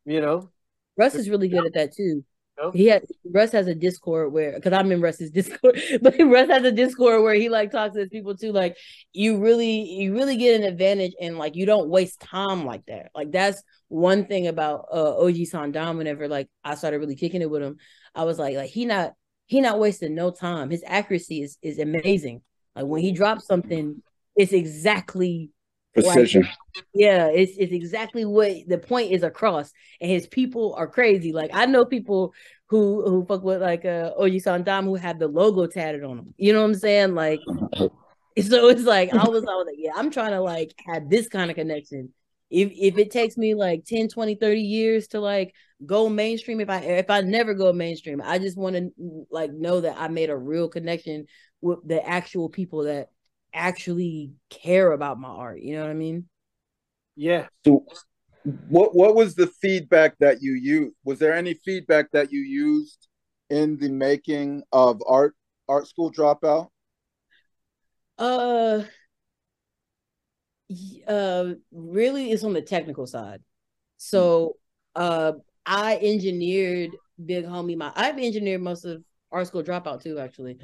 yeah. you know? Russ is really good at that too he had Russ has a Discord where because I'm in Russ's Discord, but Russ has a Discord where he like talks to his people too. Like you really, you really get an advantage and like you don't waste time like that. Like that's one thing about uh OG Sandam. Whenever like I started really kicking it with him, I was like, like he not he not wasting no time. His accuracy is is amazing. Like when he drops something, it's exactly precision. Like, yeah, it's it's exactly what the point is across, and his people are crazy. Like I know people who who fuck with like uh Oji Sandam who have the logo tatted on them. You know what I'm saying? Like, so it's like I was, I was like, yeah, I'm trying to like have this kind of connection. If if it takes me like 10, 20, 30 years to like go mainstream, if I if I never go mainstream, I just want to like know that I made a real connection with the actual people that actually care about my art. You know what I mean? Yeah. So what what was the feedback that you used? Was there any feedback that you used in the making of art art school dropout? Uh uh really it's on the technical side. So uh I engineered Big Homie my I've engineered most of art school dropout too actually.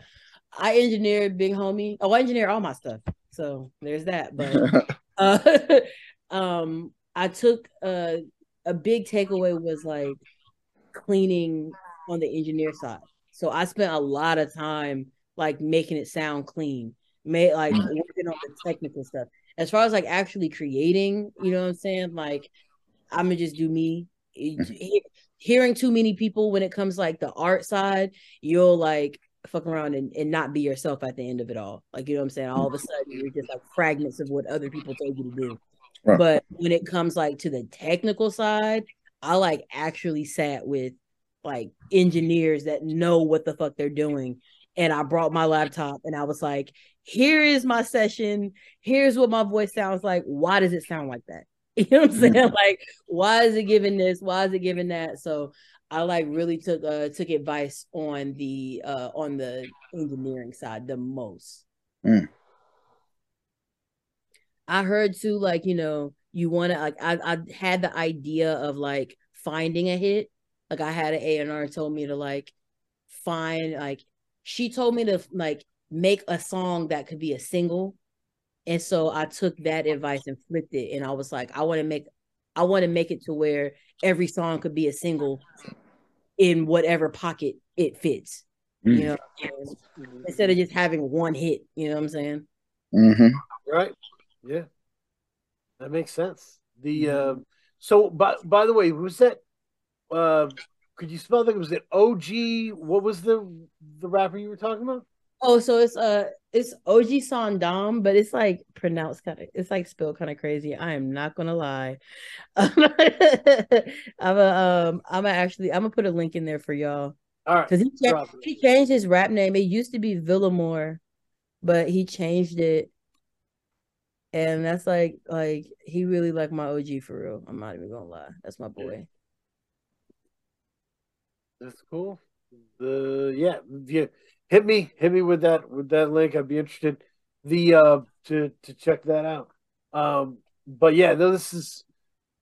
I engineered Big Homie. Oh, I engineer all my stuff. So there's that. But uh, um, I took a a big takeaway was like cleaning on the engineer side. So I spent a lot of time like making it sound clean, made like mm. working on the technical stuff. As far as like actually creating, you know what I'm saying? Like I'm gonna just do me. Mm-hmm. Hearing too many people when it comes like the art side, you'll like fuck around and, and not be yourself at the end of it all. Like, you know what I'm saying? All of a sudden you're just like fragments of what other people told you to do. Right. But when it comes like to the technical side, I like actually sat with like engineers that know what the fuck they're doing. And I brought my laptop and I was like, here is my session. Here's what my voice sounds like. Why does it sound like that? You know what I'm saying? Mm-hmm. Like, why is it giving this? Why is it giving that? So I like really took uh took advice on the uh on the engineering side the most. Mm. I heard too, like you know, you want to like I, I had the idea of like finding a hit like i had an a&r told me to like find like she told me to like make a song that could be a single and so i took that advice and flipped it and i was like i want to make i want to make it to where every song could be a single in whatever pocket it fits mm. you know instead of just having one hit you know what i'm saying mm-hmm. right yeah that makes sense. The uh, so by by the way, was that uh, could you spell that? Was it OG? What was the the rapper you were talking about? Oh, so it's uh it's OG Sondam, but it's like pronounced kind of it's like spelled kind of crazy. I am not gonna lie. I'm a um I'm a actually I'm gonna put a link in there for y'all. All right. Because he, cha- he changed his rap name. It used to be Villamore, but he changed it and that's like like he really like my OG for real. I'm not even gonna lie. That's my boy. That's cool. The yeah, yeah. Hit me, hit me with that with that link. I'd be interested the uh to to check that out. Um, but yeah, no, this is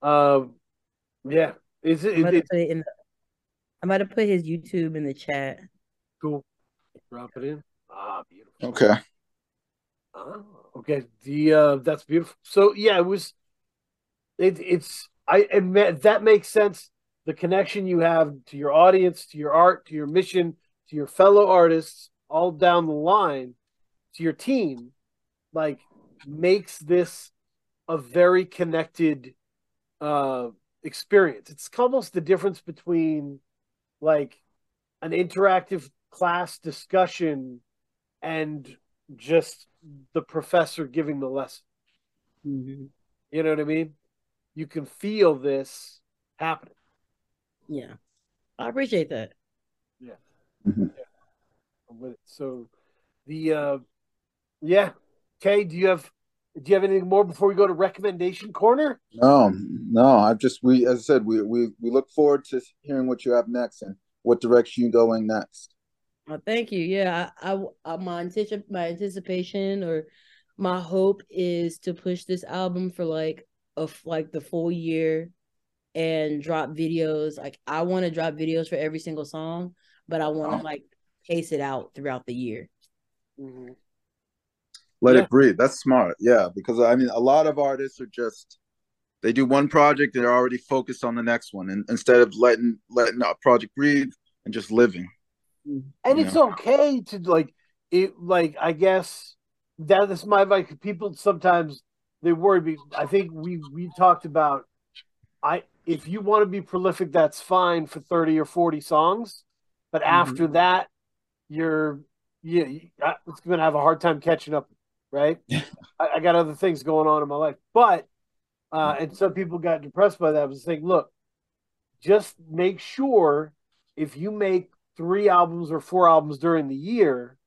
um, yeah. Is it? it, it in the, I might have put his YouTube in the chat. Cool. Drop it in. Ah, beautiful. Okay. Oh, okay. The uh that's beautiful. So yeah, it was it it's I admit that makes sense. The connection you have to your audience, to your art, to your mission, to your fellow artists, all down the line, to your team, like makes this a very connected uh experience. It's almost the difference between like an interactive class discussion and just the professor giving the lesson. Mm-hmm. You know what I mean? You can feel this happening. Yeah, I appreciate that. Yeah, mm-hmm. yeah. with it. So, the uh, yeah, Kay, do you have do you have anything more before we go to recommendation corner? No, no. I've just we as I said we we we look forward to hearing what you have next and what direction you're going next. Oh, thank you. Yeah, I, I, I my anticip- my anticipation or my hope is to push this album for like a like the full year and drop videos. Like I want to drop videos for every single song, but I want to oh. like pace it out throughout the year. Mm-hmm. Let yeah. it breathe. That's smart. Yeah, because I mean, a lot of artists are just they do one project and they're already focused on the next one, and instead of letting letting a project breathe and just living. And it's okay to like it. Like I guess that is my advice. People sometimes they worry. Me. I think we we talked about. I if you want to be prolific, that's fine for thirty or forty songs, but mm-hmm. after that, you're yeah, it's going to have a hard time catching up. Right? I, I, got other things going on in my life, but uh, and some people got depressed by that. I was saying, look, just make sure if you make three albums or four albums during the year,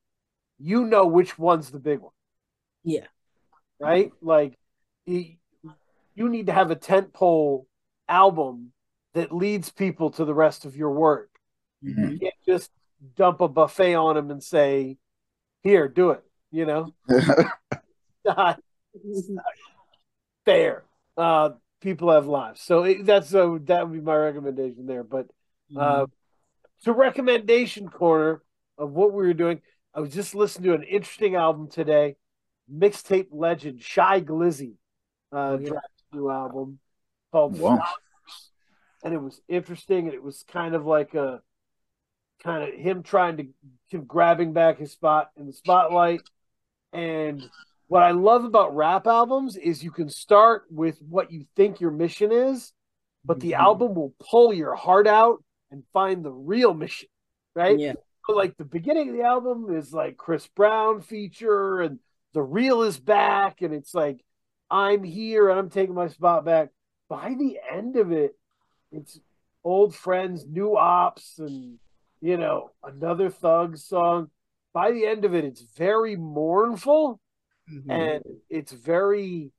you know which one's the big one. Yeah. Right? Like you need to have a tent pole album that leads people to the rest of your work. Mm-hmm. You can't just dump a buffet on them and say, "Here, do it." You know, not, not fair. Uh, people have lives, so it, that's uh, that would be my recommendation there. But uh, mm-hmm to recommendation corner of what we were doing. I was just listening to an interesting album today, mixtape legend Shy Glizzy, uh, oh, yeah. new album called wow. Flowers, and it was interesting, and it was kind of like a kind of him trying to, to grabbing back his spot in the spotlight. And what I love about rap albums is you can start with what you think your mission is, but the mm-hmm. album will pull your heart out and find the real mission, right? Yeah. So like the beginning of the album is like Chris Brown feature, and the real is back, and it's like I'm here and I'm taking my spot back. By the end of it, it's old friends, new ops, and you know another thug song. By the end of it, it's very mournful, mm-hmm. and it's very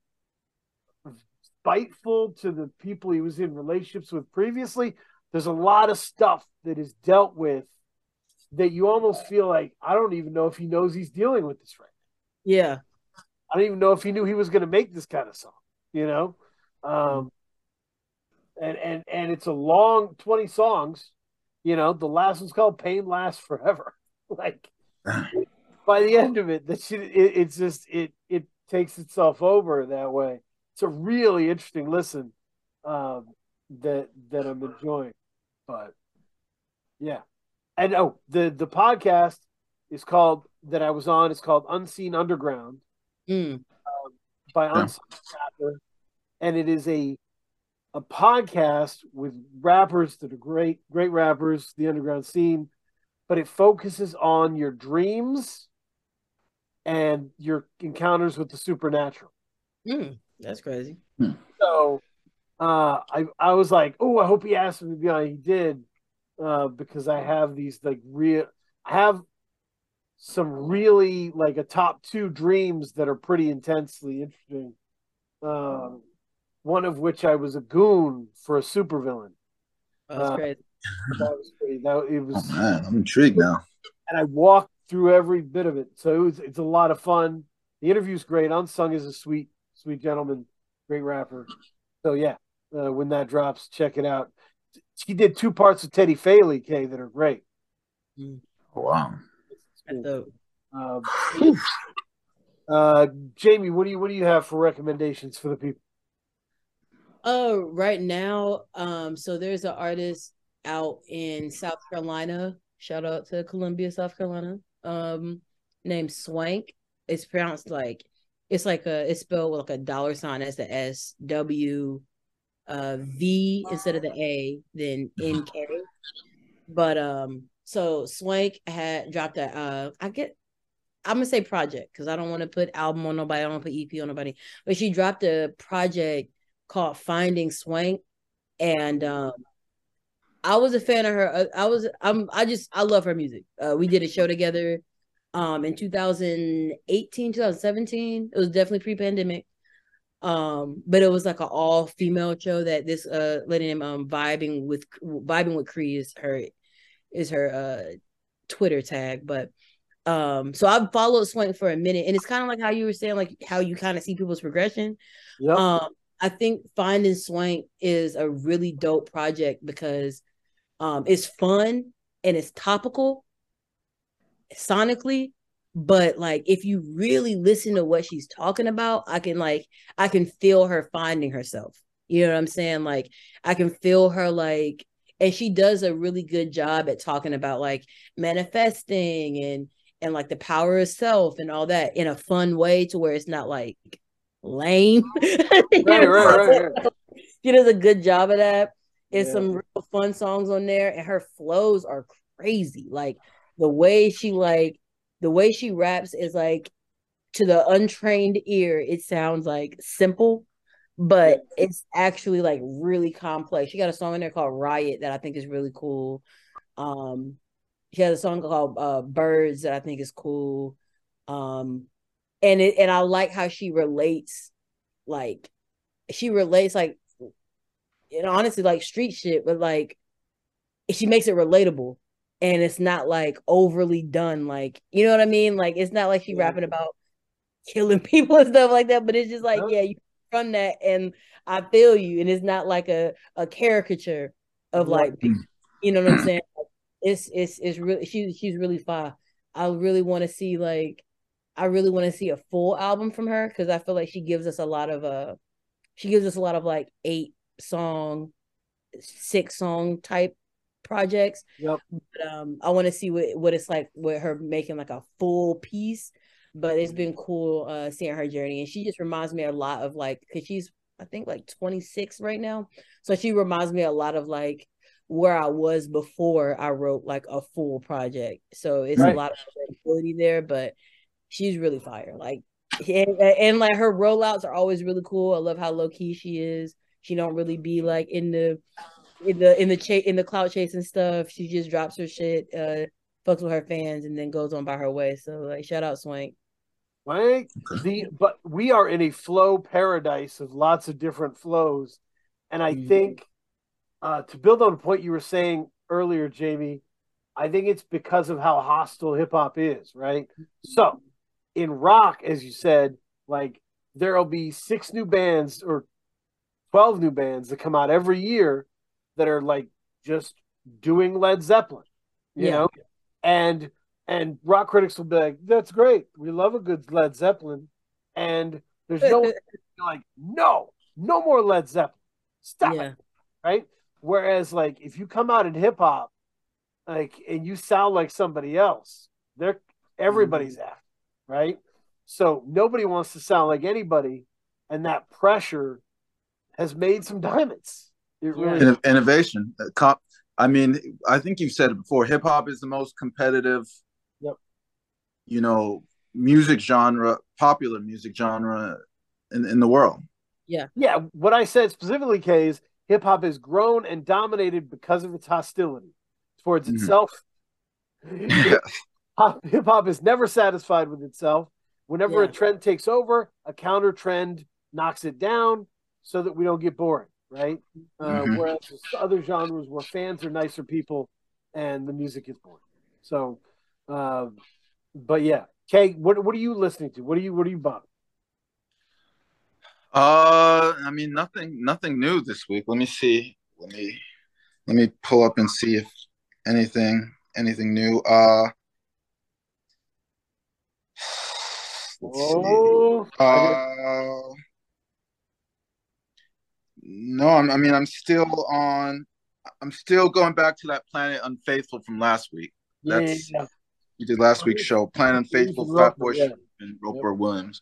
spiteful to the people he was in relationships with previously, there's a lot of stuff that is dealt with that you almost feel like I don't even know if he knows he's dealing with this right now. Yeah. I don't even know if he knew he was going to make this kind of song, you know? Um, and and and it's a long twenty songs. You know, the last one's called "Pain Lasts Forever." like by the end of it, that shit, it, it's just it it takes itself over that way. It's a really interesting listen um, that that I'm enjoying. But yeah, and oh, the the podcast is called that I was on. It's called Unseen Underground mm. um, by Unseen Rapper, and it is a a podcast with rappers that are great, great rappers, the underground scene, but it focuses on your dreams and your encounters with the supernatural. Mm, that's crazy. So uh, I I was like, oh, I hope he asked me to be on. He did uh, because I have these like real, I have some really like a top two dreams that are pretty intensely interesting. Uh, one of which I was a goon for a supervillain. Oh, that's uh, great. That was pretty, that, it was. Oh, man, I'm intrigued now. And I walked through every bit of it, so it was, it's a lot of fun. The interview's great. Unsung is a sweet, sweet gentleman, great rapper. So yeah, uh, when that drops, check it out. He did two parts of Teddy Faley, Kay, that are great. Mm. Wow. Cool. Um, uh, Jamee, what do you what do you have for recommendations for the people? Oh, right now, um, so there's an artist out in South Carolina. Shout out to Columbia, South Carolina. Um, named Swank. It's pronounced like it's like a it's spelled with like a dollar sign as the S W uh V instead of the A, then N K. But um, so Swank had dropped a uh I get I'm gonna say project because I don't want to put album on nobody, I don't put EP on nobody. But she dropped a project called Finding Swank, and um, I was a fan of her. Uh, I was I'm I just I love her music. Uh, we did a show together um in 2018 2017 it was definitely pre-pandemic um but it was like an all female show that this uh lady named um vibing with vibing with cree is her is her uh twitter tag but um so i've followed swank for a minute and it's kind of like how you were saying like how you kind of see people's progression yep. um I think Finding Swank is a really dope project because um, it's fun and it's topical sonically, but like if you really listen to what she's talking about, I can like I can feel her finding herself. You know what I'm saying? Like I can feel her like and she does a really good job at talking about like manifesting and and like the power of self and all that in a fun way to where it's not like lame. right, right, right, right. She does a good job of that. It's yeah. some real fun songs on there, and her flows are crazy. Like the way she like the way she raps is like to the untrained ear, it sounds like simple, but it's actually like really complex. She got a song in there called Riot that I think is really cool. Um, she has a song called uh, Birds that I think is cool. Um, and it and I like how she relates, like she relates like, and honestly, like street shit, but like she makes it relatable, and it's not like overly done. Like you know what I mean? Like it's not like she yeah. rapping about killing people and stuff like that, but it's just like yeah, you from that, and I feel you, and it's not like a a caricature of like, mm. you know what I'm saying? It's it's it's really she she's really fine. I really want to see like I really want to see a full album from her because I feel like she gives us a lot of uh she gives us a lot of like eight song, six song type projects. Yep. But um I want to see what what it's like with her making like a full piece. But it's been cool uh seeing her journey and she just reminds me a lot of like cause she's I think like 26 right now. So she reminds me a lot of like where I was before I wrote like a full project. So it's right. a lot of ability there, but she's really fire. Like and, and like her rollouts are always really cool. I love how low key she is. She don't really be like in the in the in the chase in the cloud chasing stuff. She just drops her shit, uh, fucks with her fans, and then goes on by her way. So like, shout out Swank. Swank, the but we are in a flow paradise of lots of different flows, and I mm-hmm. think uh, to build on a point you were saying earlier, Jamee, I think it's because of how hostile hip hop is, right? So in rock, as you said, like there'll be six new bands or 12 new bands that come out every year that are like just doing Led Zeppelin, you yeah. know? And and rock critics will be like, "That's great. We love a good Led Zeppelin." And there's no like, "No, no more Led Zeppelin. Stop yeah. it." Right? Whereas like if you come out in hip hop like and you sound like somebody else, they're everybody's mm-hmm. after, right? So nobody wants to sound like anybody, and that pressure has made some diamonds. It really innovation. Uh, I mean, I think you've said it before. Hip hop is the most competitive. Yep. You know, music genre, popular music genre in, in the world. Yeah. Yeah. What I said specifically, Kay, is hip hop has grown and dominated because of its hostility towards mm-hmm. itself. hip hop is never satisfied with itself. Whenever yeah. a trend takes over, a counter trend knocks it down so that we don't get bored, right? Uh, mm-hmm. Whereas other genres where fans are nicer people and the music is boring. So, uh, but yeah, Kay, what what are you listening to? What are you what are you about? Uh, I mean nothing nothing new this week. Let me see. Let me let me pull up and see if anything anything new. Uh oh, uh, no, I'm, I mean I'm still on. I'm still going back to that Planet Unfaithful from last week. That's yeah, you did last week's show. Planet Unfaithful, Flatbush, yeah. and Roper yep. Williams.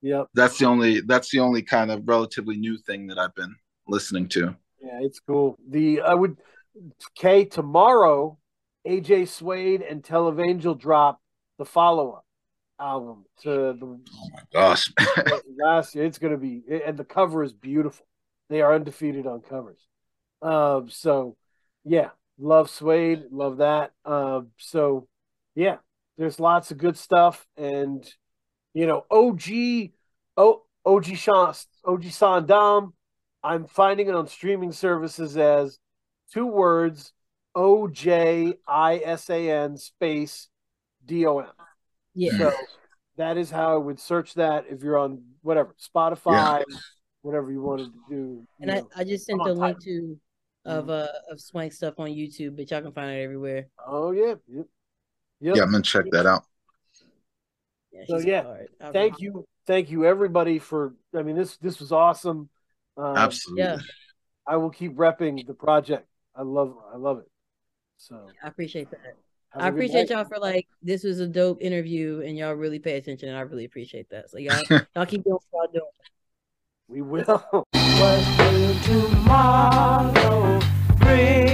Yep. That's the only. That's the only kind of relatively new thing that I've been listening to. Yeah, it's cool. The I would Kay tomorrow, AJ Suede and Televangel drop the follow up album to the. Oh my gosh! last year, it's going to be, and the cover is beautiful. They are undefeated on covers. Um, so yeah, love Suede, love that. Um, so yeah, there's lots of good stuff, and you know, OG, oh, OG Sean, OG Sandam. I'm finding it on streaming services as two words O J I S A N space D O M. Yeah. So that is how I would search that if you're on whatever Spotify, yeah. whatever you wanted to do. And I, I just sent the link to of mm-hmm. uh of Swank stuff on YouTube, but y'all can find it everywhere. Oh yeah. Yep. Yep. Yeah, I'm gonna check that out. Yeah, so yeah, thank you, thank you everybody for. I mean, this this was awesome. Um, Absolutely. Yeah. I will keep repping the project. I love I love it. So I appreciate that. I appreciate y'all for like this was a dope interview and y'all really pay attention and I really appreciate that. So y'all y'all keep doing what y'all doing. We will.